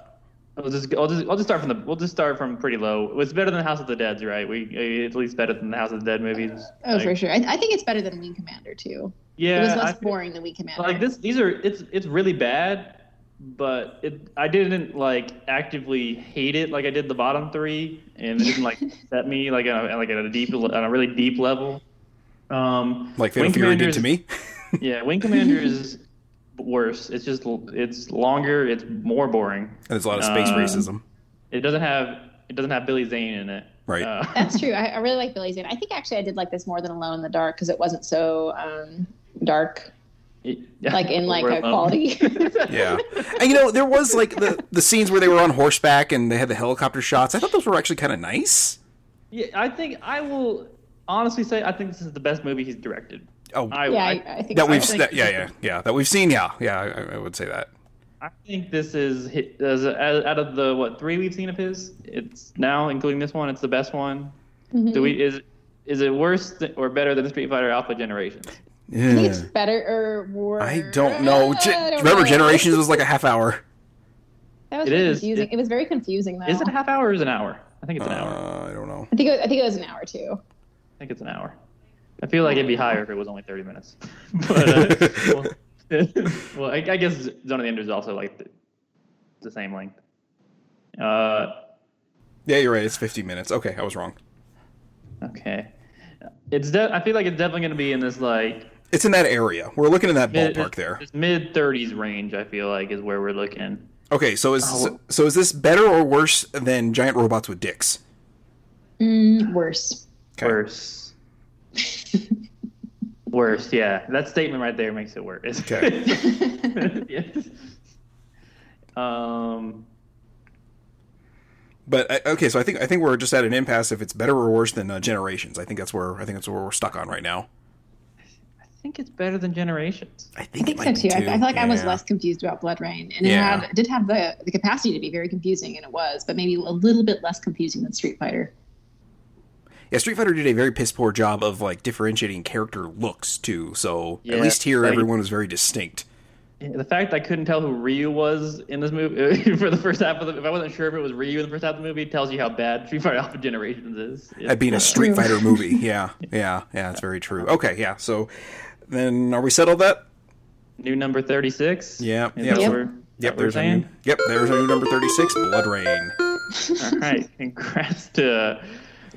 I'll just I'll just I'll just start from the we'll just start from pretty low. It's better than House of the Dead's, right? We uh, at least better than the House of the Dead movies. Oh, Like, for sure. I, I think it's better than Wing Commander too. Yeah, it was less feel- boring than Wing Commander. like this. These are it's it's really bad, but it I didn't like actively hate it like I did the bottom three, and it didn't like set me like on a, like at a deep on a really deep level. Um, Like Wing Commander did to me. Yeah, Wing Commander is worse. It's just it's longer. It's more boring. And there's a lot of space Um, racism. It doesn't have it doesn't have Billy Zane in it. Right. Uh, That's true. I, I really like Billy Zane. I think actually I did like this more than Alone in the Dark because it wasn't so um, dark, like in like a alone. quality. Yeah. And you know, there was like the the scenes where they were on horseback and they had the helicopter shots. I thought those were actually kind of nice. yeah, I think I will honestly say I think this is the best movie he's directed. Oh, I, yeah, I, I, I think that so. we've think that, yeah yeah yeah that we've seen. Yeah, yeah, I, I would say that. I think this is hit- as out of the what three we've seen of his. It's now including this one. It's the best one. Mm-hmm. Do we is is it worse th- or better than the Street Fighter Alpha Generations? I think it's Yeah. better or worse. I don't know. I don't remember, know. Generations was like a half hour. That was It very is. confusing. It- It, was very confusing though. Is it a half hour or is it an hour? I think it's an hour. Uh, I don't know. I think it, I think it was an hour too. I think it's an hour. I feel like it'd be higher if it was only 30 minutes. but, uh, well, well I, I, guess Zone of the Enders is also like the, the same length. Uh, yeah, you're right. It's 50 minutes. Okay, I was wrong. Okay. It's de- I feel like it's definitely going to be in this like. It's in that area. We're looking in that mid, ballpark there. Mid 30s range. I feel like is where we're looking. Okay, so is oh. so is this better or worse than giant robots with dicks? Mm, worse. Okay. Worse. worse, yeah. That statement right there makes it worse. Okay. yes. Um. But okay, so I think I think we're just at an impasse if it's better or worse than uh, Generations. I think that's where I think that's where we're stuck on right now. I think it's better than Generations. I think, I think so too. too. I, feel like yeah. I was less confused about BloodRayne, and yeah. it had it did have the the capacity to be very confusing, and it was, but maybe a little bit less confusing than Street Fighter. Yeah, Street Fighter did a very piss poor job of like differentiating character looks too. So yeah, at least here, everyone was very distinct the fact I couldn't tell who Ryu was in this movie for the first half of the, if I wasn't sure if it was Ryu in the first half of the movie, tells you how bad Street Fighter Alpha Generations is. At being a Street Fighter movie, yeah, yeah, yeah, it's very true. Okay, yeah. So then, are we settled that? New number thirty six. Yeah, yeah. Yep. yep there's a new, yep. There's a new number thirty six. BloodRayne. All right, congrats to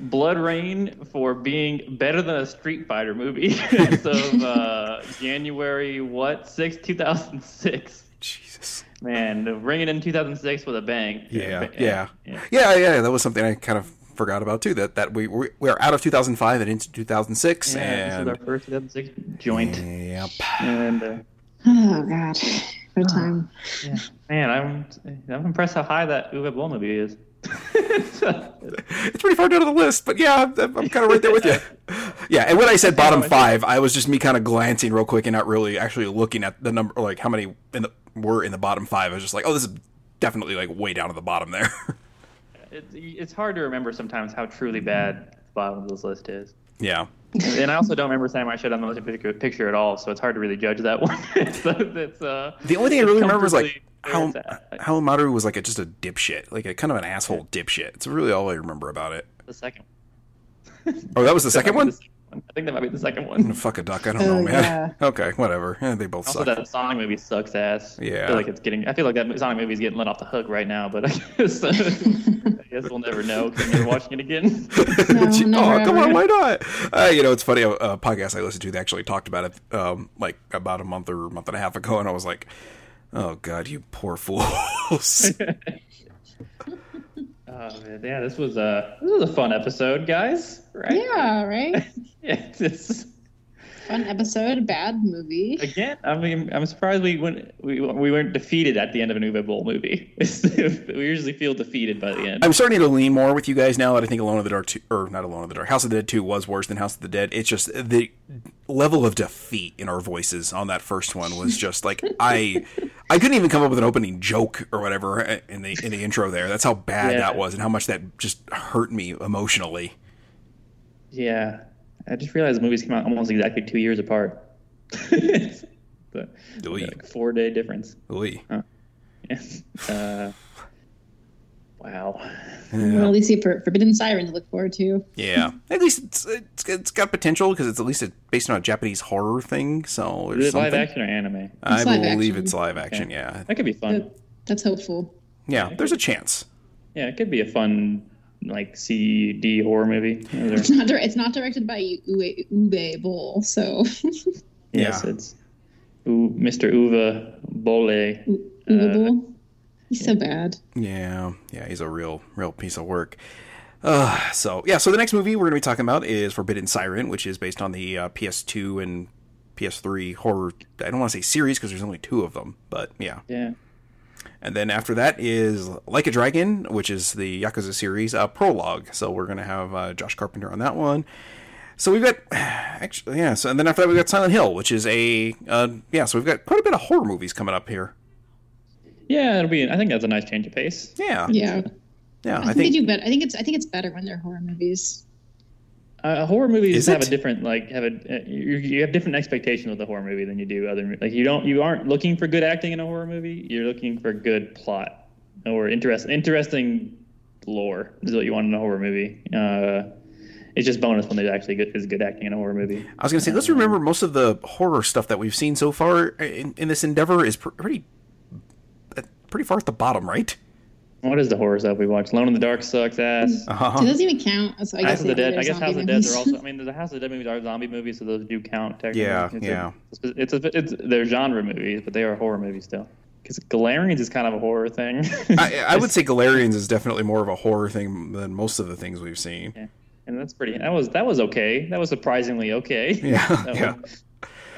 BloodRayne for being better than a Street Fighter movie as of uh, January what six two thousand six. Jesus. Man, ringing in 2006 with a bang. Yeah, yeah, yeah, yeah, yeah. That was something I kind of forgot about too. That that we we are out of 2005 and into 2006, yeah, and this is our first 2006 joint. Yep. And uh, oh god, what time? Yeah, man, I'm I'm impressed how high that Uwe Boll movie is. it's pretty far down on the list, but yeah, I'm, I'm kind of right there with you. Yeah, and when I said bottom five, I was just me kind of glancing real quick and not really actually looking at the number, like how many in the, were in the bottom five. I was just like, oh, this is definitely like way down at the bottom there. It's, it's hard to remember sometimes how truly bad the bottom of this list is. Yeah. and I also don't remember saying I should on the most particular picture at all, so it's hard to really judge that one. it's, it's, uh, the only thing I really remember is like how how Maru was like a, just a dipshit, like a kind of an asshole dipshit. It's really all I remember about it. The second. oh, that was the second one. I think that might be the second one. Fuck a duck. I don't know, oh, man. Yeah. Okay, whatever. Yeah, they both also, suck. that Sonic movie sucks ass. Yeah. I feel like it's getting. I feel like that Sonic movie is getting let off the hook right now, but I guess, I guess we'll never know because we're watching it again. No, oh, come on, why not? Uh, you know, it's funny. A, a, podcast I listened to, they actually talked about it, um, like about a month or a month and a half ago, and I was like, "Oh God, you poor fools." Oh man, yeah, this was a this was a fun episode, guys. Right? Yeah, right. yeah, it's fun episode, bad movie. Again, I mean, I'm surprised we went we, we weren't defeated at the end of an Uwe Boll movie. we usually feel defeated by the end. I'm starting to lean more with you guys now that I think Alone of the Dark two, or not Alone of the Dark, House of the Dead two was worse than House of the Dead. It's just the level of defeat in our voices on that first one was just like I I couldn't even come up with an opening joke or whatever in the in the intro there. That's how bad yeah. that was and how much that just hurt me emotionally. Yeah, I just realized the movies came out almost exactly two years apart. the, like four day difference. Huh. Yeah. Uh, wow. Yeah. Well, at least see for Forbidden Siren to look forward to. Yeah, at least it's it's, it's got potential because it's at least it's based on a Japanese horror thing. So is it live action or anime? I believe action. it's live action. Okay. Yeah, that could be fun. That, that's hopeful. Yeah, there's a chance. Yeah, it could be a fun like C D horror movie. It's not it's not directed by Uwe, Uwe Boll, so yes, yeah. it's U, Mr. Uwe Bolle. U, Uwe uh, Boll. He's yeah. so bad. Yeah, yeah, he's a real real piece of work. Uh, so yeah, so the next movie we're going to be talking about is Forbidden Siren, which is based on the uh, PS2 and PS3 horror. I don't want to say series because there's only two of them, but yeah. Yeah. And then after that is Like a Dragon, which is the Yakuza series uh, prologue. So we're going to have uh, Josh Carpenter on that one. So we've got actually yeah. So and then after that we've got Silent Hill, which is a uh, yeah. So we've got quite a bit of horror movies coming up here. Yeah, it'll be. I think that's a nice change of pace. Yeah. Yeah. Yeah. I, I think, think, they do better. I think it's. I think it's better when they're horror movies. Uh, horror movies have a different like have a uh, you, you have different expectations with a horror movie than you do other like you don't you aren't looking for good acting in a horror movie you're looking for good plot or interest interesting lore. Is what you want in a horror movie. Uh, it's just bonus when there's actually good is good acting in a horror movie. I was going to say, let's remember most of the horror stuff that we've seen so far in, in this endeavor is pr- pretty, uh, pretty far at the bottom, right? What is the horror stuff we watched? Alone in the Dark sucks ass. Uh-huh. So it doesn't even count. So I guess House of the Dead. I guess House of the Dead movies. are also. I mean, the House of the Dead movies are zombie movies, so those do count technically. Yeah, it's yeah. A, it's a, it's they're genre movies, but they are horror movies still. Because Galerians is kind of a horror thing. I, I would say Galerians is definitely more of a horror thing than most of the things we've seen. Yeah. and that's pretty. That was that was okay. That was surprisingly okay. Yeah, yeah. was-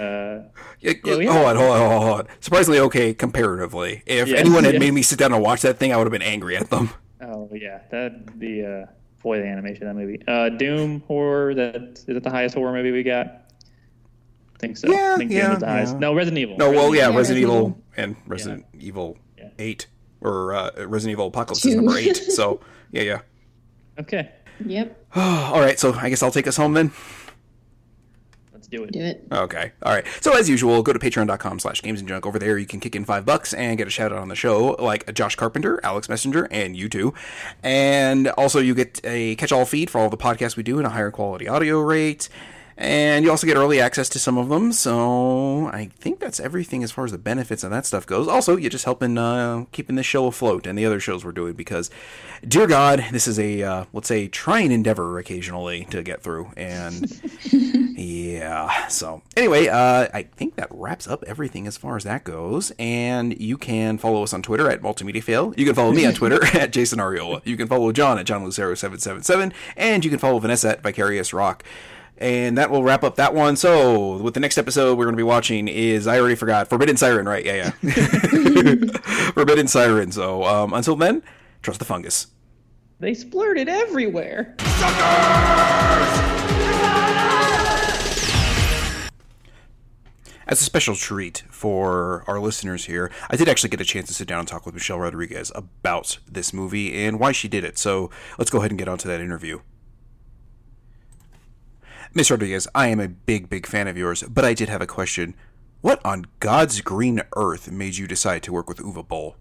uh, Yeah, Yeah, we hold on, hold on, hold on. Surprisingly okay comparatively. If Yeah, anyone had yeah. made me sit down and watch that thing, I would have been angry at them. oh yeah, that the uh, boy the animation of that movie. Uh, Doom horror. That is it the highest horror movie we got? I think so. Yeah, I think yeah, Doom the highest. yeah. No, Resident Evil. No, well, yeah, Yeah, Resident Resident Evil Evil. and Resident Evil Yeah. 8 or uh, Resident Evil Apocalypse is number 8. So, yeah, yeah. Okay, Yep, All right, so I guess I'll take us home then. Let's do it. do it. Okay. All right. So as usual, go to patreon.com slash games and junk. Over there, you can kick in five bucks and get a shout out on the show, like Josh Carpenter, Alex Messenger, and you two. And also, you get a catch all feed for all the podcasts we do in a higher quality audio rate. And you also get early access to some of them. So I think that's everything as far as the benefits and that stuff goes. Also, you're just helping uh, keeping this show afloat and the other shows we're doing because, dear God, this is a, uh, let's say, trying endeavor occasionally to get through. And yeah. So anyway, uh, I think that wraps up everything as far as that goes. And you can follow us on Twitter at Multimedia Fail. You can follow me on Twitter at Jason Ariola. You can follow John at John Lucero seven seven seven, and you can follow Vanessa at Vicarious Rock. And that will wrap up that one. So, with the next episode we're going to be watching is I already forgot Forbidden Siren, right? Yeah, yeah. Forbidden Siren. So, um, until then, trust the fungus. They splurted everywhere. As a special treat for our listeners here, I did actually get a chance to sit down and talk with Michelle Rodriguez about this movie and why she did it. So let's go ahead and get on to that interview. Miss Rodriguez, I am a big, big fan of yours, but I did have a question. What on God's green earth made you decide to work with Uwe Boll?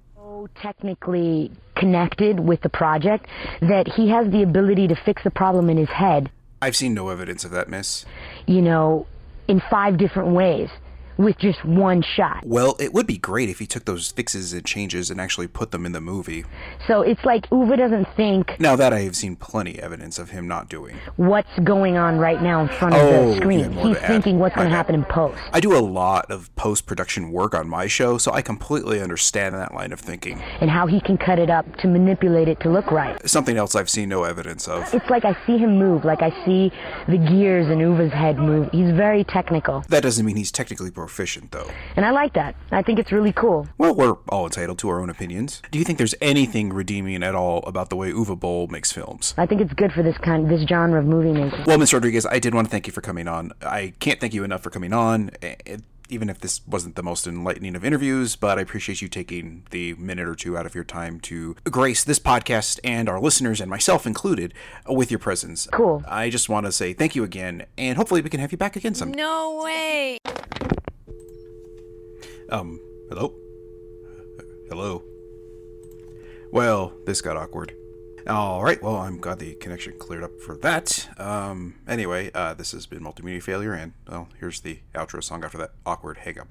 technically connected with the project that he has the ability to fix the problem in his head, I've seen no evidence of that, miss. you know, in five different ways with just one shot. Well, it would be great if he took those fixes and changes and actually put them in the movie. So it's like Uwe doesn't think Now that I have seen plenty evidence of him not doing. what's going on right now in front of Oh, the screen. He's to add. thinking what's going to happen in post. I do a lot of post production work on my show, so I completely understand that line of thinking. And how he can cut it up to manipulate it to look right. Something else I've seen no evidence of. It's like I see him move, like I see the gears in Uwe's head move. He's very technical. That doesn't mean he's technically proficient, though. And I like that. I think it's really cool. Well, we're all entitled to our own opinions. Do you think there's anything redeeming at all about the way Uwe Boll makes films? I think it's good for this kind, this genre of movie making. Well, Miss Rodriguez, I did want to thank you for coming on. I can't thank you enough for coming on, eh, even if this wasn't the most enlightening of interviews, but I appreciate you taking the minute or two out of your time to grace this podcast and our listeners, and myself included, with your presence. Cool. I just want to say thank you again, and hopefully we can have you back again someday. No way. Um, hello? Hello? Well, this got awkward. All right, well, I'm glad the connection cleared up for that. Um, anyway, uh, this has been Multimedia Failure, and, well, here's the outro song after that awkward hang up.